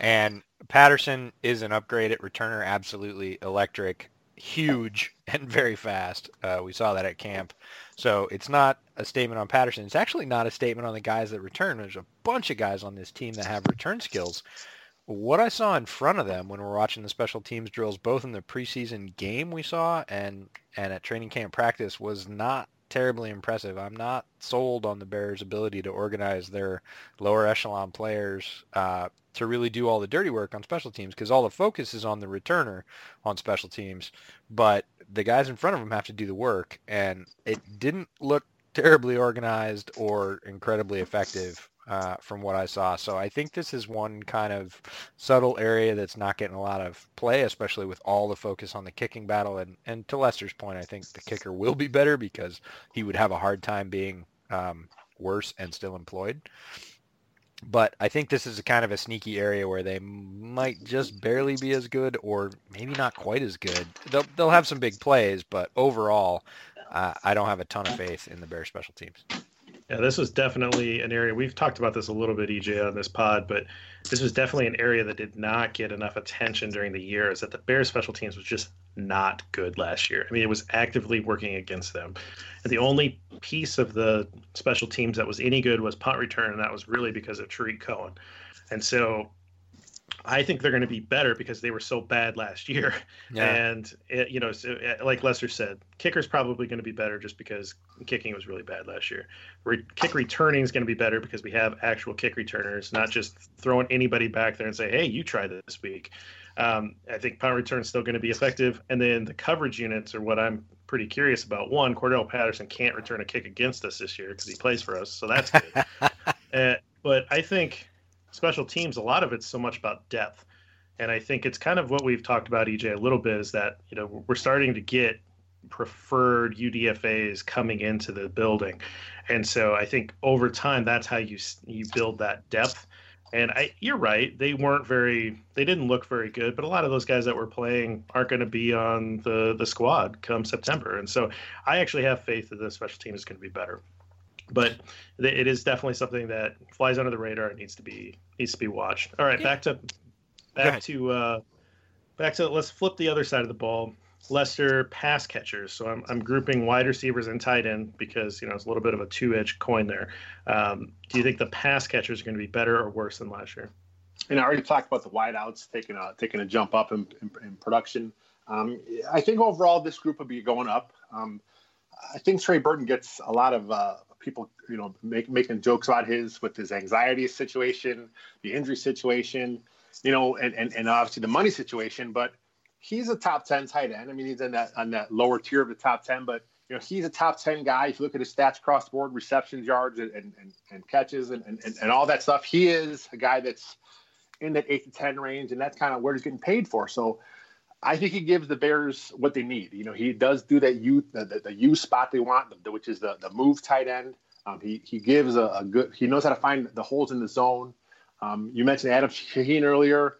And Patterson is an upgrade at returner, absolutely electric, huge, [LAUGHS] and very fast. Uh, we saw that at camp. So it's not a statement on Patterson. It's actually not a statement on the guys that return. There's a bunch of guys on this team that have return skills. What I saw in front of them when we're watching the special teams drills, both in the preseason game we saw and and at training camp practice, was not terribly impressive. I'm not sold on the Bears' ability to organize their lower echelon players uh, to really do all the dirty work on special teams because all the focus is on the returner on special teams, but the guys in front of them have to do the work, and it didn't look terribly organized or incredibly effective uh, from what I saw. So I think this is one kind of subtle area that's not getting a lot of play, especially with all the focus on the kicking battle. And, and to Lester's point, I think the kicker will be better because he would have a hard time being um, worse and still employed. But I think this is a kind of a sneaky area where they might just barely be as good or maybe not quite as good. They'll, they'll have some big plays, but overall, uh, I don't have a ton of faith in the Bears special teams. Yeah, this was definitely an area we've talked about this a little bit, EJ, on this pod, but this was definitely an area that did not get enough attention during the year. Is that the Bears special teams was just not good last year. I mean, it was actively working against them. And the only piece of the special teams that was any good was punt return, and that was really because of Tarik Cohen. And so I think they're going to be better because they were so bad last year. [LAUGHS] Yeah. And it, you know, so, uh, like Lester said, kicker's probably going to be better just because kicking was really bad last year. Re- kick returning is going to be better because we have actual kick returners, not just throwing anybody back there and say, "Hey, you try this week." Um, I think punt return is still going to be effective, and then the coverage units are what I'm pretty curious about. One, Cordarrelle Patterson can't return a kick against us this year because he plays for us, so that's good. [LAUGHS] uh, but I think special teams, a lot of it's so much about depth. And I think it's kind of what we've talked about, EJ, a little bit is that, you know, we're starting to get preferred UDFAs coming into the building. And so I think over time, that's how you you build that depth. And I, you're right; they weren't very, they didn't look very good. But a lot of those guys that were playing aren't going to be on the the squad come September. And so I actually have faith that the special team is going to be better but it is definitely something that flies under the radar and needs to be needs to be watched. All right, Yeah. back to back to uh, back to let's flip the other side of the ball. Lester pass catchers. So I'm I'm grouping wide receivers and tight end because you know it's a little bit of a two edged coin there. Um, do you think the pass catchers are going to be better or worse than last year? And I already talked about the wideouts taking a taking a jump up in, in, in production. Um, I think overall this group will be going up. Um, I think Trey Burton gets a lot of uh, people, you know, make, making jokes about his with his anxiety situation, the injury situation, you know, and, and, and obviously the money situation. But he's a top ten tight end. I mean, he's in that on that lower tier of the top ten, but you know, he's a top ten guy. If you look at his stats across the board, receptions, yards, and and, and catches, and, and and all that stuff, he is a guy that's in that eight to ten range, and that's kind of where he's getting paid for. So. I think he gives the Bears what they need. You know, he does do that youth, the, the, the spot they want, which is the, the move tight end. Um, he he gives a, a good. He knows how to find the holes in the zone. Um, you mentioned Adam Shaheen earlier.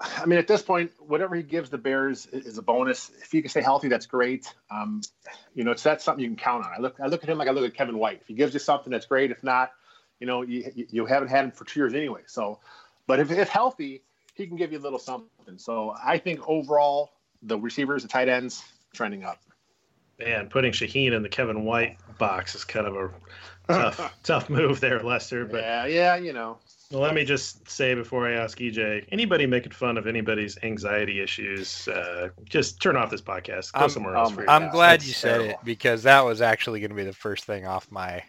I mean, at this point, whatever he gives the Bears is is a bonus. If he can stay healthy, that's great. Um, you know, it's that's something you can count on. I look I look at him like I look at Kevin White. If he gives you something, that's great. If not, You know, you, you haven't had him for two years anyway. So, but if, if healthy, he can give you a little something. So I think overall, the receivers, the tight ends, trending up. Man, putting Shaheen in the Kevin White box is kind of a tough, [LAUGHS] tough move there, Lester. But yeah, yeah, you know. Well, let me just say before I ask EJ, anybody making fun of anybody's anxiety issues, uh, just turn off this podcast. Go I'm, somewhere else. Um, I'm glad That's you said terrible. it because that was actually going to be the first thing off my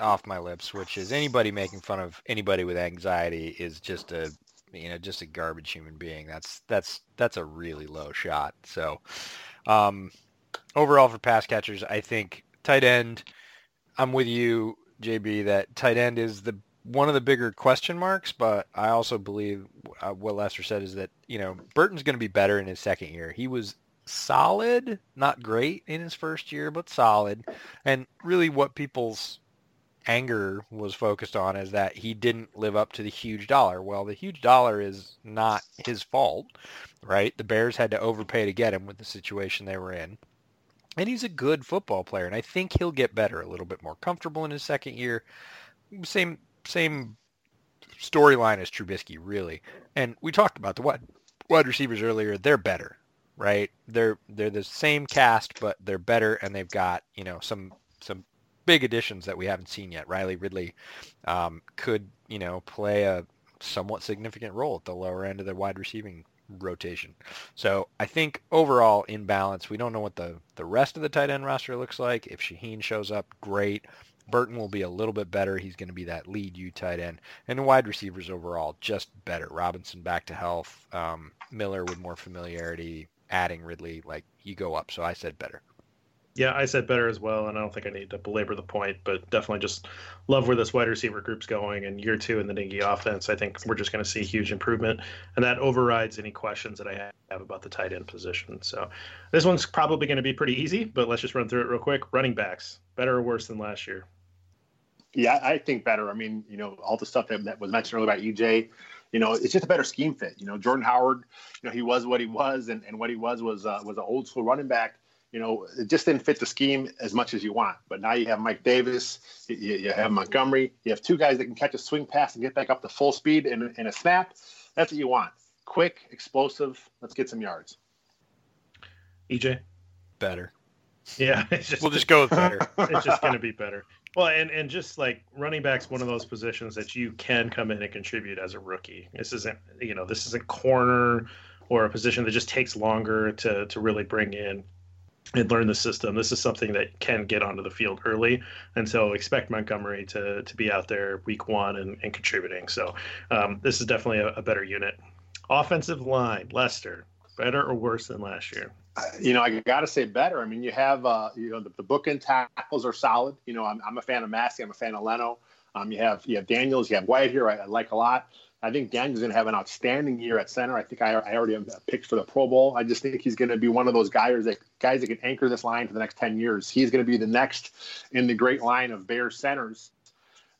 off my lips, which is anybody making fun of anybody with anxiety is just a you know just a garbage human being. That's that's that's a really low shot. So um, overall for pass catchers, I think tight end. I'm with you, JB. That tight end is the one of the bigger question marks, but I also believe uh, what Lester said is that, you know, Burton's going to be better in his second year. He was solid, not great in his first year, but solid. And really what people's anger was focused on is that he didn't live up to the huge dollar. Well, the huge dollar is not his fault, right? The Bears had to overpay to get him with the situation they were in. And he's a good football player, and I think he'll get better, a little bit more comfortable in his second year. Same same storyline as Trubisky, really. And we talked about the wide, wide receivers earlier. They're better, right? They're they're the same cast, but they're better, and they've got you know some big additions that we haven't seen yet. Riley Ridley um, could you know play a somewhat significant role at the lower end of the wide receiving rotation. So I think overall in balance, we don't know what the, the rest of the tight end roster looks like. If Shaheen shows up, great. Burton will be a little bit better. He's going to be that lead U tight end. And the wide receivers overall, just better. Robinson back to health. Um, Miller with more familiarity. Adding Ridley, like you go up. So I said better. Yeah, I said better as well, and I don't think I need to belabor the point, but definitely just love where this wide receiver group's going. And year two in the Nagy offense, I think we're just going to see huge improvement, and that overrides any questions that I have about the tight end position. So this one's probably going to be pretty easy, but let's just run through it real quick. Running backs, better or worse than last year? Yeah, I think better. I mean, you know, all the stuff that, that was mentioned earlier about EJ, you know, it's just a better scheme fit. You know, Jordan Howard, you know, he was what he was, and, and what he was was uh, was an old school running back. You know, it just didn't fit the scheme as much as you want. But now you have Mike Davis, you, you have Montgomery, you have two guys that can catch a swing pass and get back up to full speed in, in a snap. That's what you want. Quick, explosive. Let's get some yards. EJ, better. Yeah, [LAUGHS] just, we'll just go with better. [LAUGHS] It's just going to be better. Well, and and just like running back's one of those positions that you can come in and contribute as a rookie. This isn't you know this isn't corner or a position that just takes longer to to really bring in and learn the system. This is something that can get onto the field early, and so expect Montgomery to to be out there week one and, and contributing. So um, this is definitely a, a better unit. Offensive line, Lester, better or worse than last year? you know, I got to say better. I mean, you have, uh, you know, the, the bookend tackles are solid. You know, I'm, I'm a fan of Massey. I'm a fan of Leno. Um, you have you have Daniels. You have Whitehair. I, I like a lot. I think Daniels going to have an outstanding year at center. I think I, I already have picked for the Pro Bowl. I just think he's going to be one of those guys that guys that can anchor this line for the next ten years. He's going to be the next in the great line of Bears centers.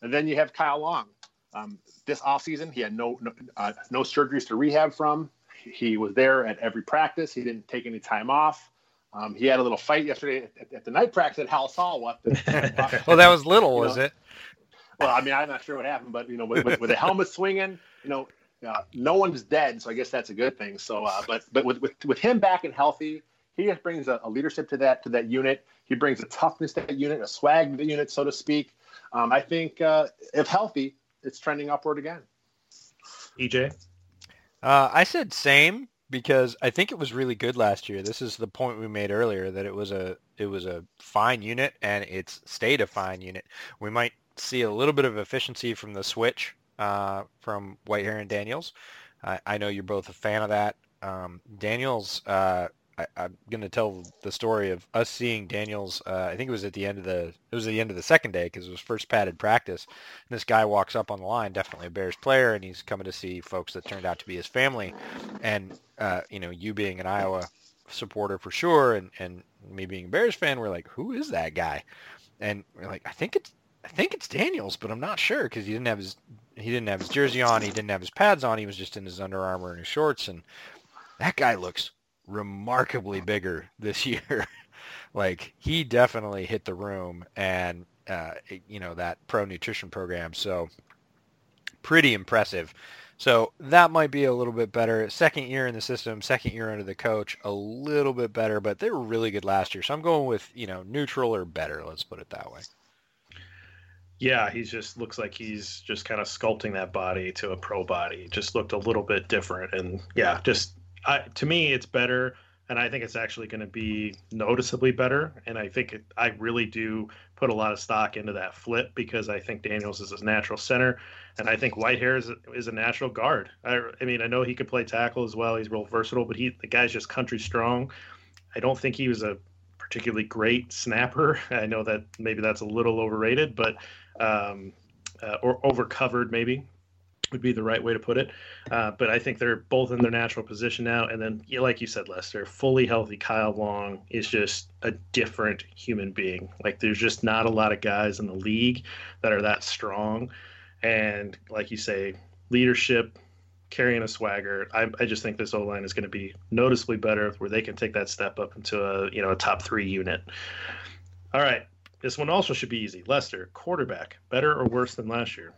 And then you have Kyle Long. Um, this offseason, he had no no, uh, no surgeries to rehab from. He was there at every practice. He didn't take any time off. Um, he had a little fight yesterday at, at the night practice at Halas Hall. What? well, that was little, was know? it? Well, I mean, I'm not sure what happened, but you know, with, with, with the helmet swinging, you know, uh, no one's dead, so I guess that's a good thing. So, uh, but but with, with with him back and healthy, he just brings a, a, leadership to that to that unit. He brings a toughness to that unit, a swag to the unit, so to speak. Um, I think uh, if healthy, it's trending upward again. EJ. Uh, I said same because I think it was really good last year. This is the point we made earlier that it was a it was a fine unit and it's stayed a fine unit. We might see a little bit of efficiency from the switch uh, from Whitehair and Daniels. I, I know you're both a fan of that. Um, Daniels uh, I, am going to tell the story of us seeing Daniels. Uh, I think it was at the end of the it was at the end of the second day because it was first padded practice. And this guy walks up on the line, definitely a Bears player, and he's coming to see folks that turned out to be his family. And uh, you know, you being an Iowa supporter for sure, and and me being a Bears fan, we're like, who is that guy? And we're like, I think it's I think it's Daniels, but I'm not sure because he didn't have his he didn't have his jersey on, he didn't have his pads on, he was just in his Under Armour and his shorts, and that guy looks remarkably bigger [LAUGHS] this year. like he definitely hit the room and uh, you know, that pro nutrition program. So pretty impressive. So that might be a little bit better. Second year in the system, second year under the coach, a little bit better, but they were really good last year. So I'm going with, you know, neutral or better. Let's put it that way. Yeah, he just looks like he's just kind of sculpting that body to a pro body. Just looked a little bit different, and yeah, just I, to me, it's better, and I think it's actually going to be noticeably better. And I think it, I really do put a lot of stock into that flip because I think Daniels is his natural center, and I think Whitehair is, is a natural guard. I, I mean, I know he could play tackle as well. He's real versatile, but he the guy's just country strong. I don't think he was a particularly great snapper. [LAUGHS] I know that maybe that's a little overrated, but um, uh, or overcovered maybe would be the right way to put it. Uh, but I think they're both in their natural position now. And then, like you said, Lester, fully healthy Kyle Long is just a different human being. Like there's just not a lot of guys in the league that are that strong. And like you say, leadership, carrying a swagger. I, I just think this O line is going to be noticeably better, where they can take that step up into a you know a top three unit. All right, this one also should be easy. Lester, quarterback, better or worse than last year?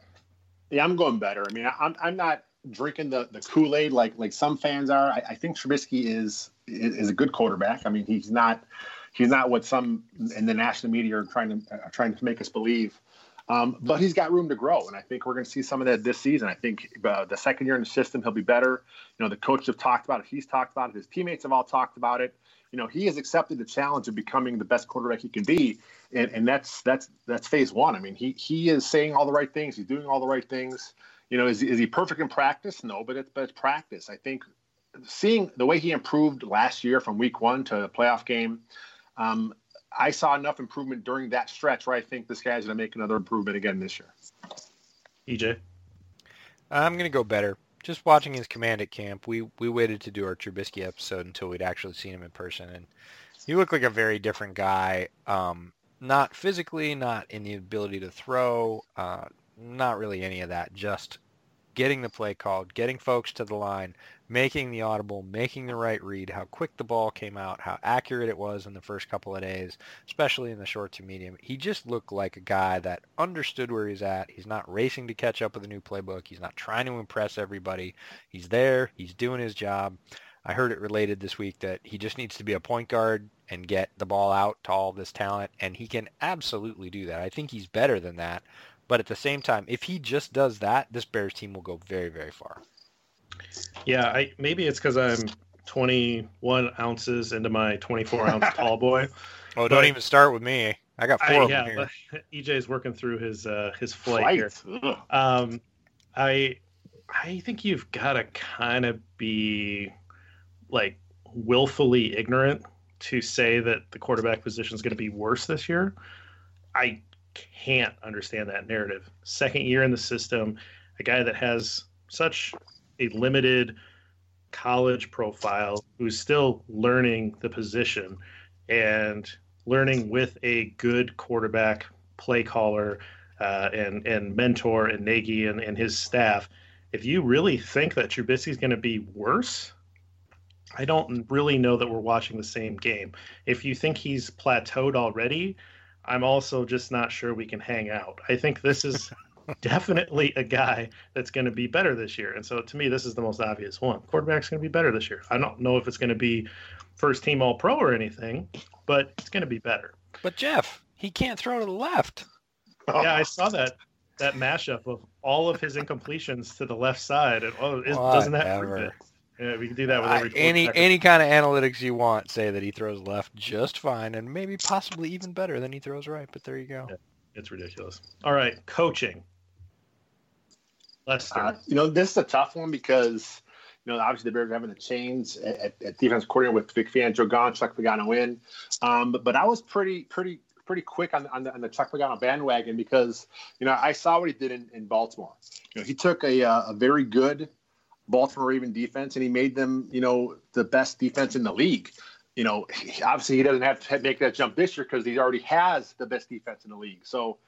Yeah, I'm going better. I mean, I'm I'm not drinking the, the Kool Aid like like some fans are. I, I think Trubisky is, is, a good quarterback. I mean, he's not he's not what some in the national media are trying to trying to make us believe. Um, but he's got room to grow, and I think we're going to see some of that this season. I think uh, the second year in the system, he'll be better. You know, the coach have talked about it. He's talked about it. His teammates have all talked about it. You know, he has accepted the challenge of becoming the best quarterback he can be, and, and that's that's that's phase one. I mean, he he is saying all the right things. He's doing all the right things. You know, is is he perfect in practice? No, but it's but it's practice. I think seeing the way he improved last year from week one to the playoff game. Um, I saw enough improvement during that stretch where I think this guy's going to make another improvement again this year. EJ, I'm going to go better. Just watching his command at camp, we we waited to do our Trubisky episode until we'd actually seen him in person, and he looked like a very different guy. Um, not physically, not in the ability to throw, uh, not really any of that. Just getting the play called, getting folks to the line, making the audible, making the right read, how quick the ball came out, how accurate it was in the first couple of days, especially in the short to medium. He just looked like a guy that understood where he's at. He's not racing to catch up with a new playbook. He's not trying to impress everybody. He's there. He's doing his job. I heard it related this week that he just needs to be a point guard and get the ball out to all this talent, and he can absolutely do that. I think he's better than that. But at the same time, if he just does that, this Bears team will go very, very far. Yeah, I maybe it's because I'm 21 ounces into my 24 ounce [LAUGHS] tall boy. Oh, don't even start with me. I got four I, of yeah, them here. [LAUGHS] EJ is working through his uh, his flight, flight. here. Um, I I think you've got to kind of be like willfully ignorant to say that the quarterback position is going to be worse this year. I can't understand that narrative. Second year in the system, a guy that has such a limited college profile who's still learning the position and learning with a good quarterback play caller uh, and and mentor and Nagy and, and his staff. If you really think that Trubisky's going to be worse, I don't really know that we're watching the same game. If you think he's plateaued already, I'm also just not sure we can hang out. I think this is [LAUGHS] definitely a guy that's going to be better this year. And so to me, this is the most obvious one. Quarterback's going to be better this year. I don't know if it's going to be first team all pro or anything, but it's going to be better. But Jeff, he can't throw to the left. [LAUGHS] Yeah, I saw that that mashup of all of his incompletions to the left side. And oh, doesn't that prove it? Yeah, we can do that with every any any kind of analytics you want. Say that he throws left just fine, and maybe possibly even better than he throws right. But there you go. Yeah, it's ridiculous. All right, coaching. Lester. Uh, you know, this is a tough one because you know obviously the Bears are having a change at, at defense coordinator with Vic Fangio gone, Chuck Pagano in. Um, but, but I was pretty pretty pretty quick on, on, the, on the Chuck Pagano bandwagon because you know I saw what he did in, in Baltimore. You know, he took a, uh, a very good Baltimore Raven defense, and he made them, you know, the best defense in the league. You know, [LAUGHS] obviously he doesn't have to make that jump this year because he already has the best defense in the league. So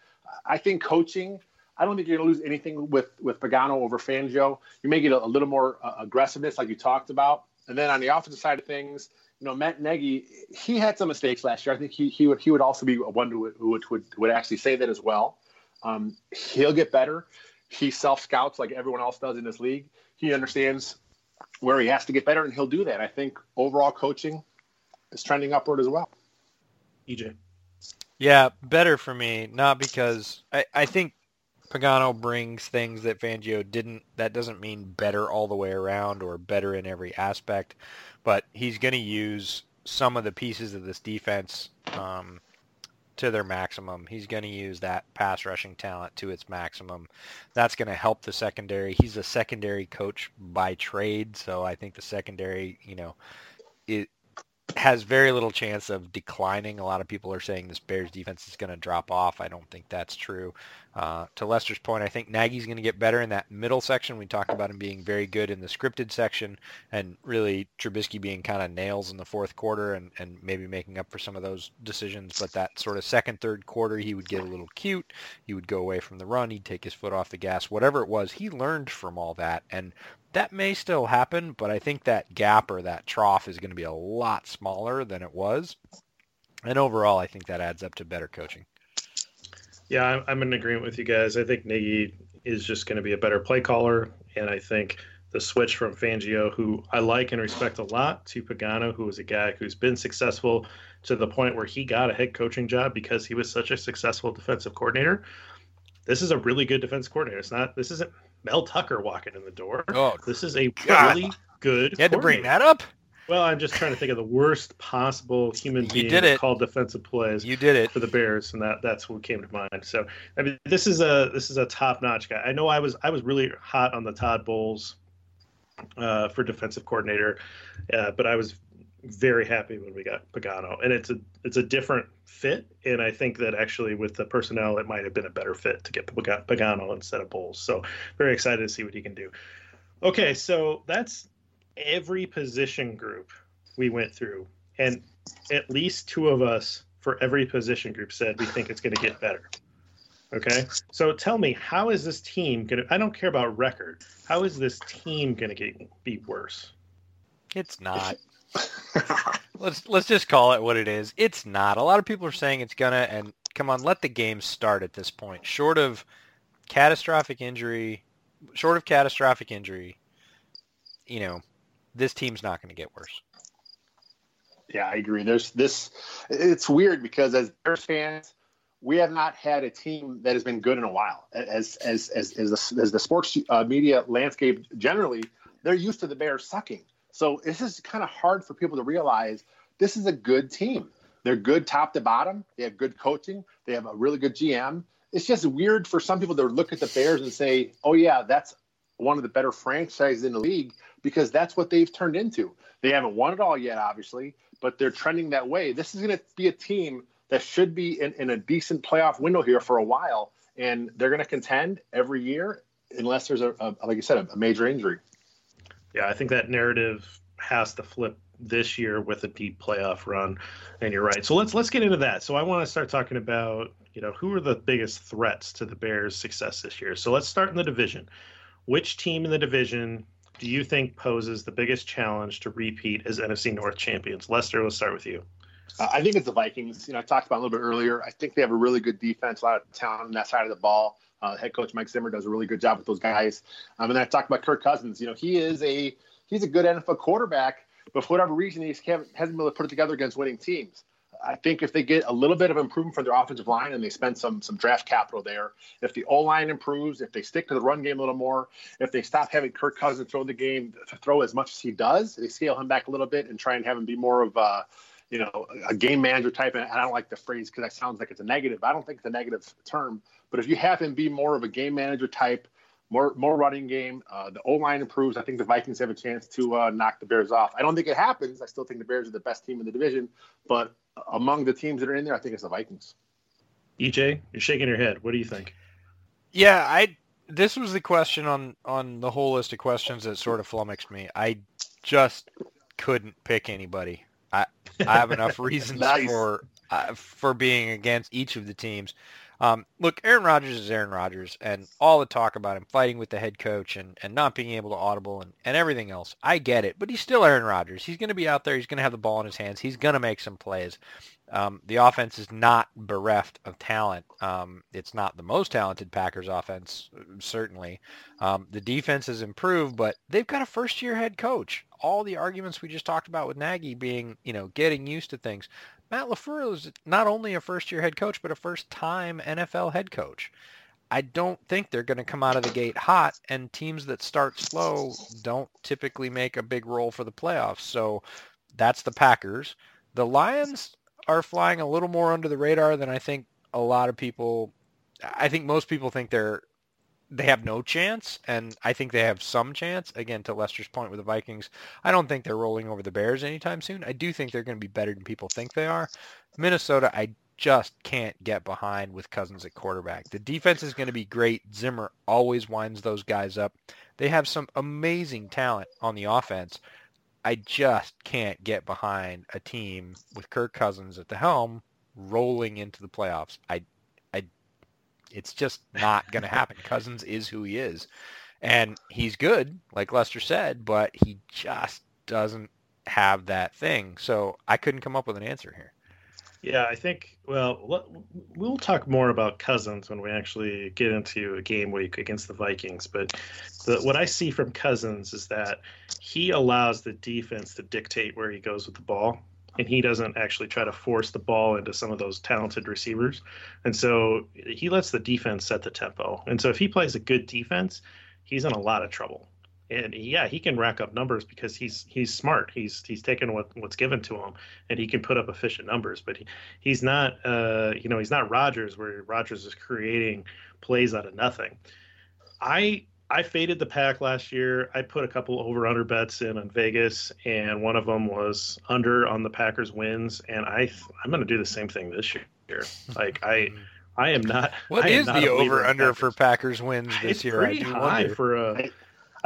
I think coaching. I don't think you're going to lose anything with with Pagano over Fangio. You may get a, a little more uh, aggressiveness, like you talked about, and then on the offensive side of things, you know, Matt Nagy, he had some mistakes last year. I think he he would he would also be one who would would, would actually say that as well. Um, he'll get better. He self scouts like everyone else does in this league. He understands where he has to get better, and he'll do that. I think overall coaching is trending upward as well. EJ. Yeah, better for me. Not because I, I think Pagano brings things that Fangio didn't. That doesn't mean better all the way around or better in every aspect, but he's going to use some of the pieces of this defense um, to their maximum. He's going to use that pass rushing talent to its maximum. That's going to help the secondary. He's a secondary coach by trade, so I think the secondary, you know, it has very little chance of declining. A lot of people are saying this Bears defense is going to drop off. I don't think that's true. Uh, to Lester's point, I think Nagy's going to get better in that middle section. We talked about him being very good in the scripted section and really Trubisky being kind of nails in the fourth quarter and, and maybe making up for some of those decisions. But that sort of second, third quarter, he would get a little cute. He would go away from the run. He'd take his foot off the gas. Whatever it was, he learned from all that. And that may still happen, but I think that gap or that trough is going to be a lot smaller than it was. And overall, I think that adds up to better coaching. Yeah, I'm, in agreement with you guys. I think Nagy is just going to be a better play caller, and I think the switch from Fangio, who I like and respect a lot, to Pagano, who is a guy who's been successful to the point where he got a head coaching job because he was such a successful defensive coordinator. This is a really good defense coordinator. It's not. This isn't Mel Tucker walking in the door. Oh, this is a God. really good. You had to bring that up. Well, I'm just trying to think of the worst possible human being you did it. called defensive plays. You did it for the Bears, and that that's what came to mind. So, I mean, this is a this is a top notch guy. I know I was I was really hot on the Todd Bowles uh, for defensive coordinator, uh, but I was very happy when we got Pagano, and it's a it's a different fit, and I think that actually with the personnel, it might have been a better fit to get Pagano instead of Bowles. So, very excited to see what he can do. Okay, so that's every position group we went through, and at least two of us for every position group said we think it's going to get better. Okay, so tell me, how is this team going to? I don't care about record. How is this team going to get be worse? It's not. [LAUGHS] let's let's just call it what it is. It's not. A lot of people are saying it's gonna, and come on, let the game start at this point. Short of catastrophic injury, short of catastrophic injury, you know, this team's not going to get worse. Yeah, I agree. There's this. It's weird because as Bears fans, we have not had a team that has been good in a while. As as as as the, as the sports uh, media landscape generally, they're used to the Bears sucking. So this is kind of hard for people to realize. This is a good team. They're good top to bottom. They have good coaching. They have a really good GM. It's just weird for some people to look at the Bears and say, "Oh yeah, that's one of the better franchises in the league because that's what they've turned into. They haven't won it all yet, obviously, but they're trending that way. This is going to be a team that should be in, in a decent playoff window here for a while, and they're going to contend every year unless there's a, a like you said, a, a major injury. Yeah, I think that narrative has to flip this year with a deep playoff run, and you're right. So let's let's get into that. So I want to start talking about you know who are the biggest threats to the Bears' success this year. So let's start in the division. Which team in the division do you think poses the biggest challenge to repeat as NFC North champions? Lester, let's start with you. I think it's the Vikings. You know, I talked about a little bit earlier. I think they have a really good defense, a lot of talent on that side of the ball. Uh, head coach Mike Zimmer does a really good job with those guys. Um, and I talked about Kirk Cousins. You know, he is a he's a good NFL quarterback, but for whatever reason, he hasn't been able to put it together against winning teams. I think if they get a little bit of improvement from their offensive line and they spend some some draft capital there, if the O line improves, if they stick to the run game a little more, if they stop having Kirk Cousins throw the game throw as much as he does, they scale him back a little bit and try and have him be more of a you know a game manager type. And I don't like the phrase because that sounds like it's a negative. I don't think it's a negative term, but if you have him be more of a game manager type more more running game. Uh, the O line improves. I think the Vikings have a chance to uh, knock the Bears off. I don't think it happens. I still think the Bears are the best team in the division, but among the teams that are in there, I think it's the Vikings. EJ, you're shaking your head. What do you think? Yeah, I this was the question on on the whole list of questions that sort of flummoxed me. I just couldn't pick anybody. I I have enough [LAUGHS] reasons nice. for uh, for being against each of the teams. Um, look, Aaron Rodgers is Aaron Rodgers, and all the talk about him fighting with the head coach and, and not being able to audible and, and everything else, I get it. But he's still Aaron Rodgers. He's going to be out there. He's going to have the ball in his hands. He's going to make some plays. Um, the offense is not bereft of talent. Um, it's not the most talented Packers offense, certainly. Um, the defense has improved, but they've got a first-year head coach. All the arguments we just talked about with Nagy being, you know, getting used to things. Matt LaFleur is not only a first-year head coach, but a first-time NFL head coach. I don't think they're going to come out of the gate hot, and teams that start slow don't typically make a big role for the playoffs. So that's the Packers. The Lions are flying a little more under the radar than I think a lot of people. I think most people think they're they have no chance, and I think they have some chance. Again, to Lester's point with the Vikings, I don't think they're rolling over the Bears anytime soon. I do think they're going to be better than people think they are. Minnesota, I just can't get behind with Cousins at quarterback. The defense is going to be great. Zimmer always winds those guys up. They have some amazing talent on the offense. I just can't get behind a team with Kirk Cousins at the helm rolling into the playoffs. I, I, it's just not going [LAUGHS] to happen. Cousins is who he is, and he's good, like Lester said, but he just doesn't have that thing. So I couldn't come up with an answer here. Yeah, I think. Well, we'll talk more about Cousins when we actually get into a game week against the Vikings. But the, what I see from Cousins is that he allows the defense to dictate where he goes with the ball, and he doesn't actually try to force the ball into some of those talented receivers. And so he lets the defense set the tempo. And so if he plays a good defense, he's in a lot of trouble and yeah, he can rack up numbers because he's he's smart. He's he's taken what what's given to him, and he can put up efficient numbers. But he, he's not uh, you know he's not Rodgers, where Rodgers is creating plays out of nothing. I I faded the pack last year. I put a couple over under bets in on Vegas, and one of them was under on the Packers wins. And I I'm going to do the same thing this year. Like I. I am not. What I is the over under for Packers wins this it's year? Pretty high wonder. for a. I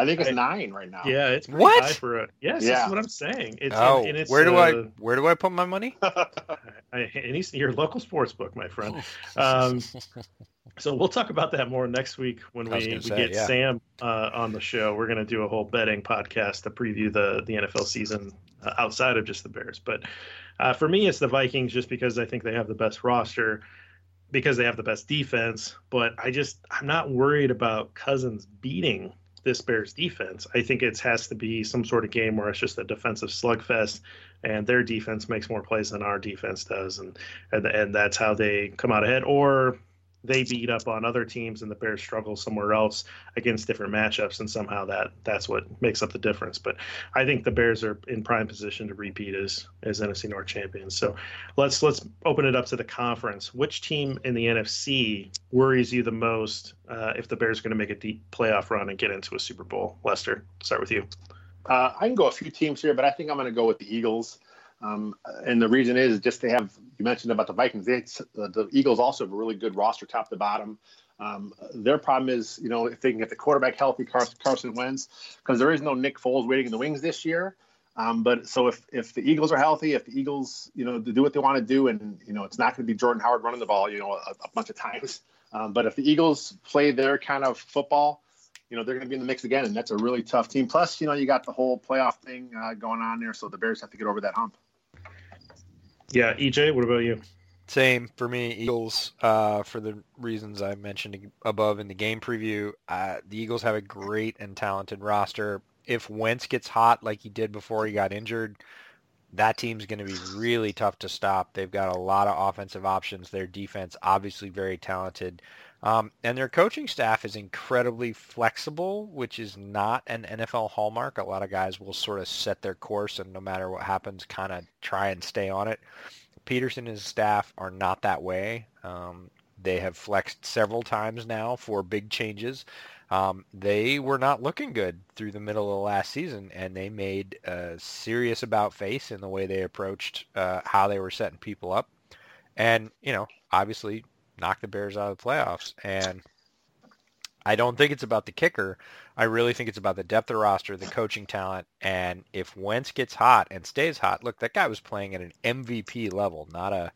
think it's I, nine right now. Yeah, it's what for a yes. Yeah. That's what I'm saying. It's, oh, and, it's, where do uh, I where do I put my money? [LAUGHS] I, your local sports book, my friend. [LAUGHS] Um, so we'll talk about that more next week when we, we say, get yeah. Sam uh, on the show. We're going to do a whole betting podcast to preview the the NFL season uh, outside of just the Bears. But uh, for me, it's the Vikings just because I think they have the best roster because they have the best defense. But I just I'm not worried about Cousins beating this Bears defense. I think it has to be some sort of game where it's just a defensive slugfest, and their defense makes more plays than our defense does, and and, and that's how they come out ahead. Or they beat up on other teams and the Bears struggle somewhere else against different matchups, and somehow that that's what makes up the difference. But I think the Bears are in prime position to repeat as as NFC North champions. So let's let's open it up to the conference. Which team in the NFC worries you the most uh, if the Bears are going to make a deep playoff run and get into a Super Bowl? Lester, start with you. Uh, I can go a few teams here, but I think I'm going to go with the Eagles. Um, and the reason is just they have, you mentioned about the Vikings, they, the Eagles also have a really good roster top to bottom. Um, their problem is, you know, if they can get the quarterback healthy, Carson, Carson Wentz, because there is no Nick Foles waiting in the wings this year. Um, but so if if the Eagles are healthy, if the Eagles, you know, do what they want to do, and you know, it's not going to be Jordan Howard running the ball, you know, a, a bunch of times. [LAUGHS] Um, but if the Eagles play their kind of football, you know, they're going to be in the mix again, and that's a really tough team. Plus, you know, you got the whole playoff thing uh, going on there, so the Bears have to get over that hump. Yeah, EJ, what about you? Same for me, Eagles. Uh, for the reasons I mentioned above in the game preview, uh, the Eagles have a great and talented roster. If Wentz gets hot like he did before he got injured, that team's going to be really tough to stop. They've got a lot of offensive options. Their defense, obviously, very talented. Um, and their coaching staff is incredibly flexible, which is not an NFL hallmark. A lot of guys will sort of set their course and no matter what happens, kind of try and stay on it. Pederson and his staff are not that way. Um, they have flexed several times now for big changes. Um, they were not looking good through the middle of the last season, and they made a serious about face in the way they approached uh, how they were setting people up. And, you know, obviously knock the Bears out of the playoffs. And I don't think it's about the kicker. I really think it's about the depth of roster, the coaching talent, and if Wentz gets hot and stays hot, look, that guy was playing at an MVP level, not a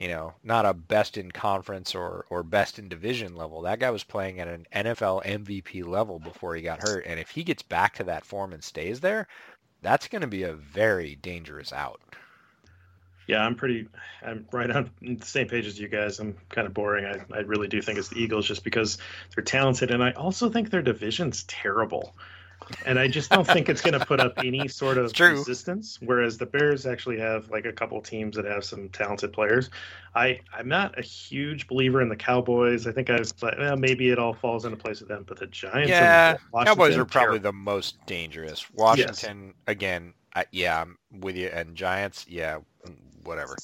you know, not a best in conference or, or best in division level. That guy was playing at an NFL MVP level before he got hurt. And if he gets back to that form and stays there, that's going to be a very dangerous out. Yeah, I'm pretty. I'm right on the same page as you guys. I'm kind of boring. I, I really do think it's the Eagles just because they're talented, and I also think their division's terrible and I just don't think it's going to put up [LAUGHS] any sort of resistance. Whereas the Bears actually have like a couple teams that have some talented players. I I'm not a huge believer in the Cowboys. I think I've well, maybe it all falls into place with them, but the Giants. Yeah, Cowboys are probably the most dangerous. Washington yes. again. I, yeah, I'm with you. And Giants, yeah, whatever.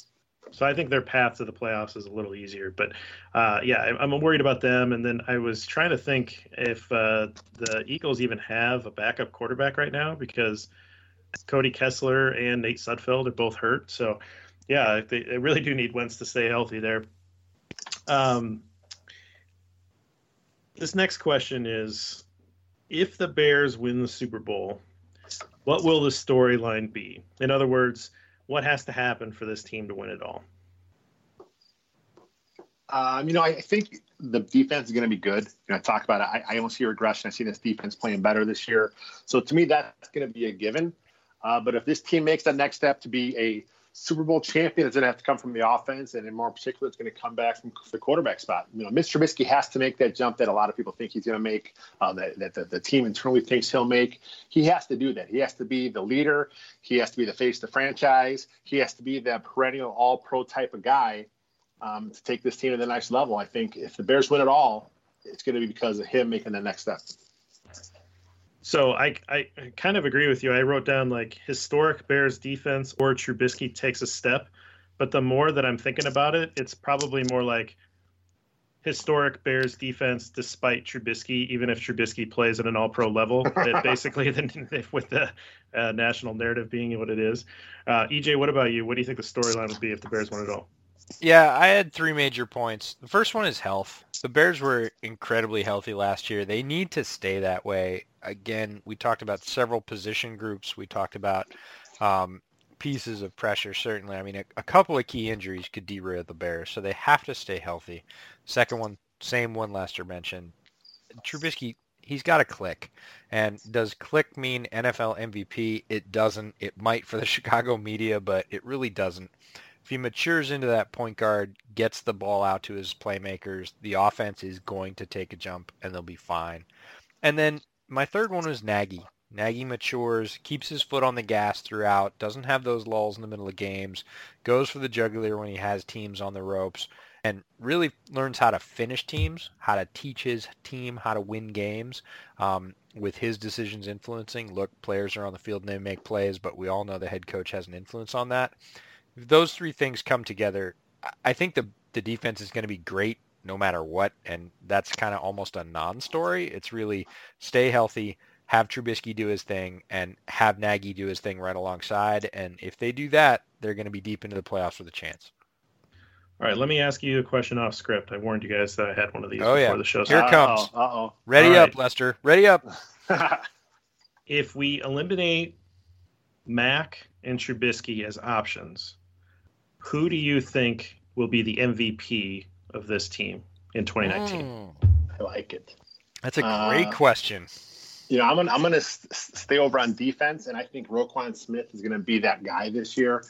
So I think their path to the playoffs is a little easier. But uh, yeah, I'm worried about them. And then I was trying to think if uh, the Eagles even have a backup quarterback right now because Cody Kessler and Nate Sudfeld are both hurt. So yeah, they, they really do need Wentz to stay healthy there. Um, this next question is if the Bears win the Super Bowl, what will the storyline be? In other words, what has to happen for this team to win it all? Um, you know, I think the defense is going to be good. You know, I talk about it. I, I don't see regression. I see this defense playing better this year. So to me, that's going to be a given. Uh, but if this team makes that next step to be a Super Bowl champion is going to have to come from the offense, and in more particular, it's going to come back from the quarterback spot. You know, Mr. Trubisky has to make that jump that a lot of people think he's going to make, uh, that, that the, the, team internally thinks he'll make. He has to do that. He has to be the leader. He has to be the face of the franchise. He has to be that perennial All-Pro type of guy um, to take this team to the next level. I think if the Bears win it all, it's going to be because of him making the next step. So I, I kind of agree with you. I wrote down like historic Bears defense or Trubisky takes a step, but the more that I'm thinking about it, it's probably more like historic Bears defense despite Trubisky, even if Trubisky plays at an All Pro level. [LAUGHS] it basically, [LAUGHS] with the uh, national narrative being what it is. Uh, EJ, what about you? What do you think the storyline would be if the Bears won it all? Yeah, I had three major points. The first one is health. The Bears were incredibly healthy last year. They need to stay that way. Again, we talked about several position groups. We talked about um, pieces of pressure, certainly. I mean, a, a, couple of key injuries could derail the Bears, so they have to stay healthy. Second one, same one Lester mentioned. Trubisky, he's got to click. And does click mean NFL MVP? It doesn't. It might for the [LAUGHS] Chicago media, but it really doesn't if he matures into that point guard, gets the ball out to his playmakers, the offense is going to take a jump and they'll be fine. And then my third one was Nagy. Nagy matures, keeps his foot on the gas throughout, doesn't have those lulls in the middle of games, goes for the jugular when he has teams on the ropes, and really learns how to finish teams, how to teach his team how to win games um, with his decisions influencing. Look, players are on the field and they make plays, but we all know the head coach has an influence on that those three things come together, I think the the defense is going to be great no matter what, and that's kind of almost a non-story. It's really stay healthy, have Trubisky do his thing, and have Nagy do his thing right alongside. And if they do that, they're going to be deep into the playoffs with a chance. All right, let me ask you a question off script. I warned you guys that I had one of these oh, before yeah. the show. Here it comes. Uh oh. Ready All up, right. Lester. Ready up. [LAUGHS] if we eliminate Mack and Trubisky as options, who do you think will be the MVP of this team in 2019? Mm. I like it. That's a great uh, question. You know, I'm gonna I'm gonna stay over on defense, and I think Roquan Smith is gonna be that guy this year.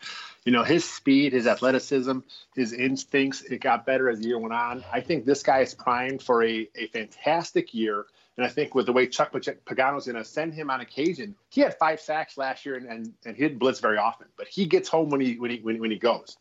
You know, his speed, his athleticism, his instincts, it got better as the year went on. I think this guy is primed for a, a fantastic year. And I think with the way Chuck Pagano's going to send him on occasion, he had five sacks last year and, and, and he didn't blitz very often, but he gets home when he when he when, when he goes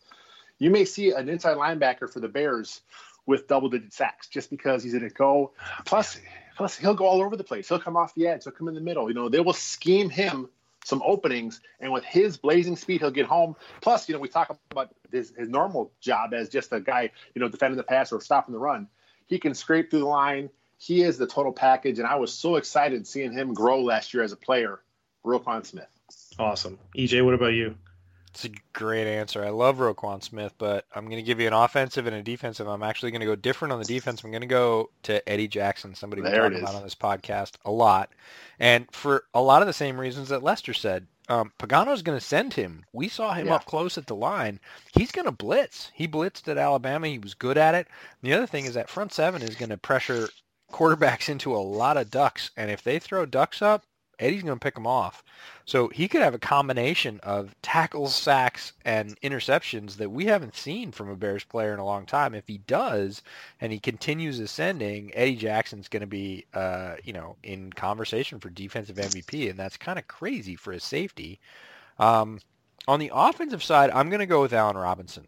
you may see an inside linebacker for the Bears with double digit sacks just because he's going to go. Plus, plus he'll go all over the place. He'll come off the edge. He'll come in the middle. You know, they will scheme him some openings, and with his blazing speed, he'll get home. Plus, you know, we talk about his, his normal job as just a guy, you know, defending the pass or stopping the run. He can scrape through the line. He is the total package, and I was so excited seeing him grow last year as a player. Roquan Smith. Awesome. EJ, what about you? It's a great answer. I love Roquan Smith, but I'm going to give you an offensive and a defensive. I'm actually going to go different on the defense. I'm going to go to Eddie Jackson, somebody we talk about on this podcast a lot. And for a lot of the same reasons that Lester said, Um, Pagano's going to send him. We saw him Yeah. up close at the line. He's going to blitz. He blitzed at Alabama. He was good at it. The other thing is that front seven is going to pressure quarterbacks into a lot of ducks, and if they throw ducks up, Eddie's going to pick them off. So he could have a combination of tackles, sacks, and interceptions that we haven't seen from a Bears player in a long time. If he does, and he continues ascending, Eddie Jackson's going to be, uh, you know, in conversation for defensive MVP, and that's kind of crazy for a safety. Um, on the offensive side, I'm going to go with Allen Robinson.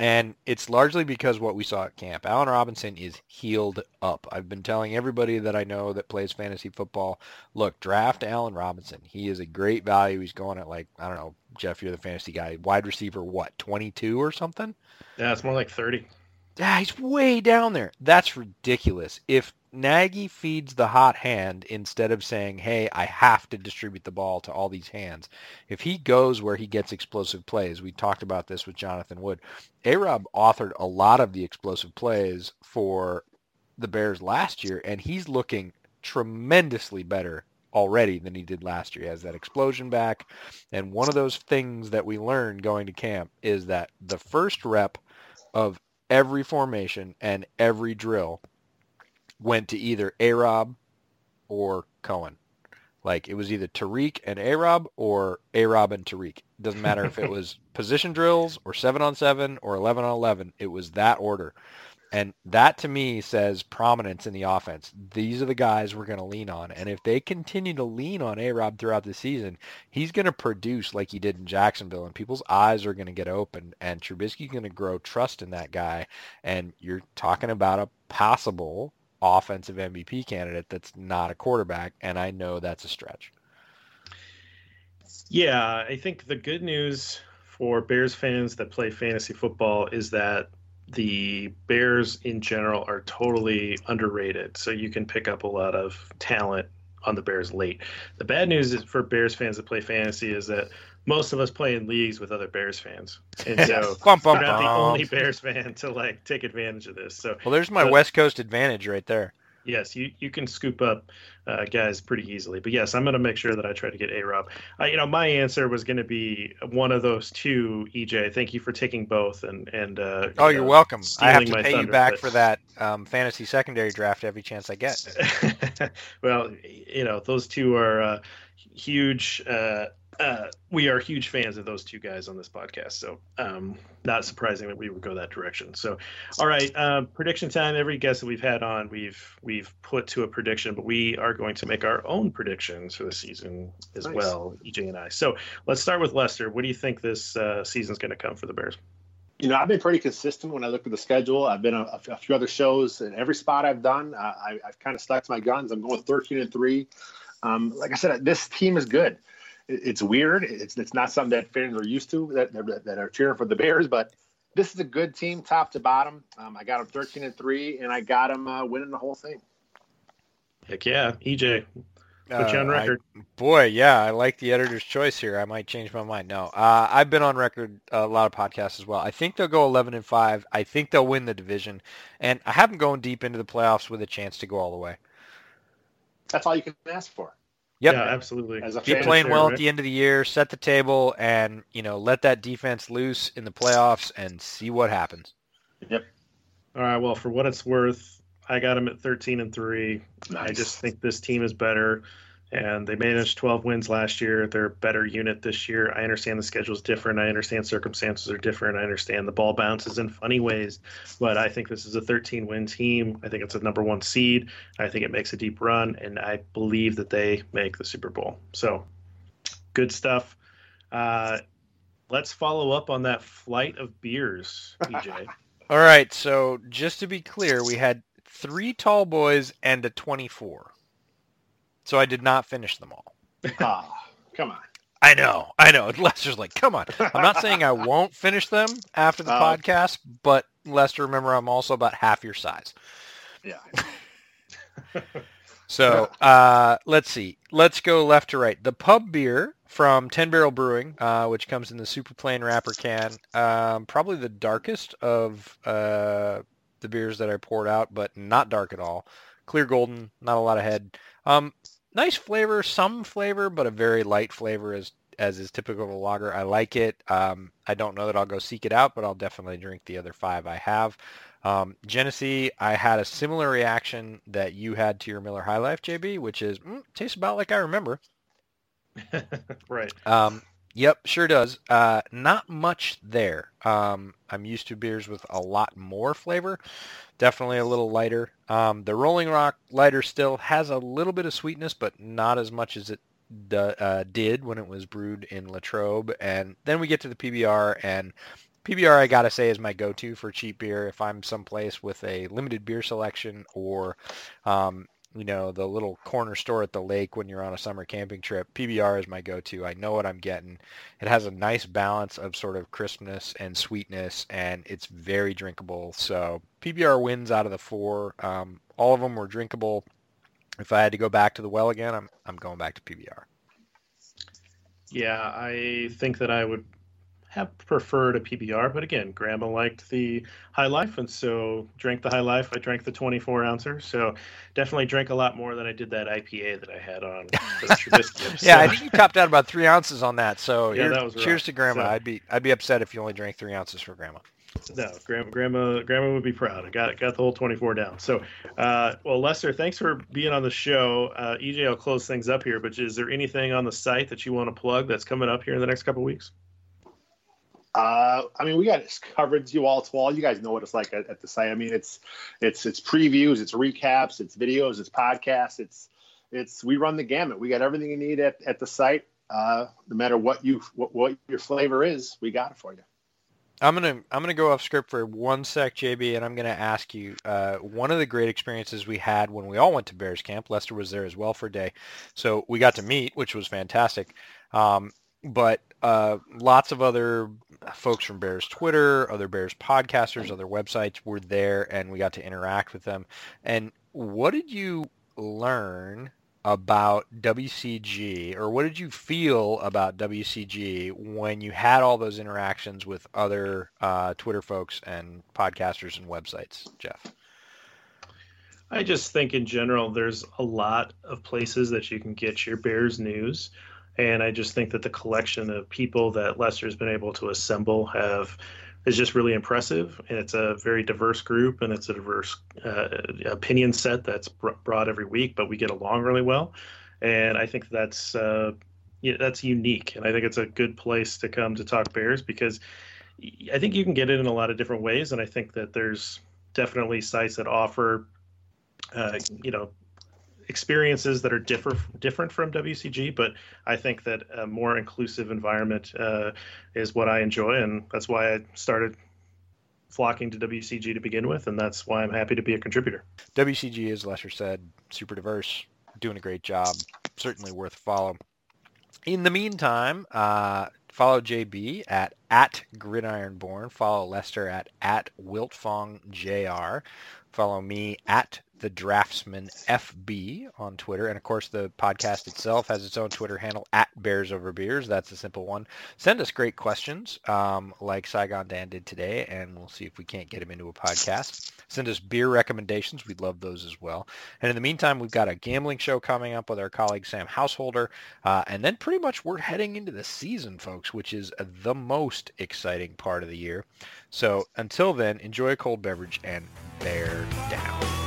And it's largely because what we saw at camp. Allen Robinson is healed up. I've been telling everybody that I know that plays fantasy football, look, draft Allen Robinson. He is a great value. He's going at like, I don't know, Jeff, you're the fantasy guy. Wide receiver, what, 22 or something? Yeah, it's more like 30. Yeah, he's way down there. That's ridiculous. If Nagy feeds the hot hand instead of saying, hey, I have to distribute the ball to all these hands, if he goes where he gets explosive plays, we talked about this with Jonathan Wood, A-Rob authored a lot of the explosive plays for the Bears last year, and he's looking tremendously better already than he did last year. He has that explosion back. And one of those things that we learned going to camp is that the first rep of every formation and every drill went to either A-Rob or Cohen. Like it was either Tarik and A-Rob or A-Rob and Tarik. Doesn't matter if it [LAUGHS] was position drills or 7 on 7 or 11 on 11. It was that order. And that to me says prominence in the offense. These are the guys we're going to lean on. And if they continue to lean on A-Rob throughout the season, he's going to produce like he did in Jacksonville. And people's eyes are going to get open. And Trubisky's going to grow trust in that guy. And you're talking about a possible offensive MVP candidate that's not a quarterback. And I know that's a stretch. Yeah, I think the good news for Bears fans that play fantasy football is that the Bears in general are totally underrated. So you can pick up a lot of talent on the Bears late. The bad news is for Bears fans that play fantasy is that most of us play in leagues with other Bears fans, and so Bum, bum, we're not the only Bears fan to like take advantage of this. So Well, there's my Uh, West Coast advantage right there. Yes, you you can scoop up uh, guys pretty easily. But yes, I'm going to make sure that I try to get A Rob. Uh, you know, my answer was going to be one of those two. EJ, thank you for taking both. And and uh, Oh, you're uh, welcome. I have to pay you back but- for that um, fantasy secondary draft every chance I get. [LAUGHS] well, you know, those two are uh, huge. Uh, uh, we are huge fans of those two guys on this podcast, so um, not surprising that we would go that direction. So, all right, um, prediction time. Every guest that we've had on, we've we've put to a prediction, but we are going to make our own predictions for the season as Nice. well, EJ and I. So, let's start with Lester. What do you think this uh, season's going to come for the Bears? You know, I've been pretty consistent when I look at the schedule. I've been a, a few other shows, and every spot I've done, uh, I, I've kind of stuck to my guns. I'm going 13 and three. Um, like I said, this team is good. It- It's weird. It's it's not something that fans are used to that that, that are cheering for the Bears, but this is a good team, top to bottom. Um, I got them 13 and three, and I got them uh, winning the whole thing. Heck yeah, EJ, put you on Uh, I- record. boy, yeah, I like the editor's choice here. I might change my mind. No, uh, I've been on record a lot of podcasts as well. I think they'll go 11 and five. I think they'll win the division, and I have them going deep into the playoffs with a chance to go all the way. That's all you can ask for. Yep. Yeah, absolutely. As a Keep playing fair, well right? at the end of the year, set the table, and you know let that defense loose in the playoffs and see what happens. Yep. All right. Well, for what it's worth, I got them at 13 and three. I just think this team is better, and they managed 12 wins last year. They're a better unit this year. I understand the schedule is different. I understand circumstances are different. I understand the ball bounces in funny ways, but I think this is a 13 win team. I think it's a number one seed. I think it makes a deep run, and I believe that they make the Super Bowl. So, good stuff. Uh, let's follow up on that flight of beers, EJ. [LAUGHS] All right, so just to be clear, we had three tall boys and a 24. So I did not finish them all. [LAUGHS] Ah, come on. I know, I know. [LAUGHS] Lester's like, come on. I'm not saying I won't finish them after the [LAUGHS] Oh. podcast, but Lester, remember, I'm also about half your size. Yeah. So uh, let's see. Let's go left to right. The pub beer from Ten Barrel Brewing, uh, which comes in the super plain wrapper can, um, probably the darkest of uh, the beers that I poured out, but not dark at all. Clear golden, not a lot of head. Um, nice flavor, some flavor, but a very light flavor as as is typical of a lager. I like it. Um, I don't know that I'll go seek it out, but I'll definitely drink the other five I have. Um, Genesee, I had a similar reaction that you had to your Miller High Life, JB, which is mm, tastes about like I remember. [LAUGHS] right. Um, yep, sure does. Uh, not much there. Um, I'm used to beers with a lot more flavor. Definitely a little lighter. Um, the Rolling Rock lighter still has a little bit of sweetness, but not as much as it uh, did when it was brewed in Latrobe. And then we get to the PBR, and PBR I gotta say is my go-to for cheap beer if I'm someplace with a limited beer selection or um, you know, the little corner store at the lake when you're on a summer camping trip. PBR is my go-to. I know what I'm getting. It has a nice balance of sort of crispness and sweetness, and it's very drinkable. So PBR wins out of the four. Um, all of them were drinkable. If I had to go back to the well again, I'm I'm going back to PBR. Yeah, I think that I would have preferred a PBR, but again, Grandma liked the High Life, and so drank the High Life. I drank the 24 ouncer, so definitely drank a lot more than I did that IPA that I had on [LAUGHS] Trubisky. [LAUGHS] yeah, I think you topped out about three ounces on that. So yeah, that was cheers rough. to Grandma. So- I'd be I'd be upset if you only drank three ounces for Grandma. No, grandma, grandma, grandma would be proud. I got got the whole 24 down. So, uh, well, Lester, thanks for being on the show. Uh, EJ, I'll close things up here. But is there anything on the site that you want to plug that's coming up here in the next couple weeks? Uh, I mean, we got coverage you all to wall. You guys know what it's like at, at the site. I mean, it's it's it's previews, it's recaps, it's videos, it's podcasts, it's it's we run the gamut. We got everything you need at, at the site. Uh, no matter what you what, what your flavor is, we got it for you. I'm gonna I'm gonna go off script for one sec, JB, and I'm gonna ask you. Uh, one of the great experiences we had when we all went to Bears Camp. Lester was there as well for a day, so we got to meet, which was fantastic. Um, but uh, lots of other folks from Bears Twitter, other Bears podcasters, other websites were there, and we got to interact with them. And what did you learn about WCG, or what did you feel about WCG when you had all those interactions with other uh, Twitter folks and podcasters and websites, Jeff? I just think in general, there's a lot of places that you can get your Bears news. And I just think that the collection of people that Lester's been able to assemble have is just really impressive. And it's a very diverse group and it's a diverse uh, opinion set that's br- brought every week, but we get along really well. And I think that's uh, that's unique. And I think it's a good place to come to talk Bears because I think you can get it in a lot of different ways. And I think that there's definitely sites that offer, uh, you know, experiences that are different different from WCG, but I think that a more inclusive environment uh, is what I enjoy, and that's why I started flocking to WCG to begin with, and that's why I'm happy to be a contributor. WCG, as Lester said, super diverse, doing a great job, certainly worth a follow. In the meantime, uh, follow JB at at Gridironborn. Follow Lester at at WiltfongJR. Follow me at the Draftsman FB on Twitter. And of course, the podcast itself has its own Twitter handle at Bears Over Beers. That's a simple one. Send us great questions um, like Saigon Dan did today, and we'll see if we can't get him into a podcast. Send us beer recommendations. We'd love those as well. And in the meantime, we've got a gambling show coming up with our colleague Sam Householder. Uh, and then pretty much we're heading into the season, folks, which is the most exciting part of the year. So until then, enjoy a cold beverage and bear down.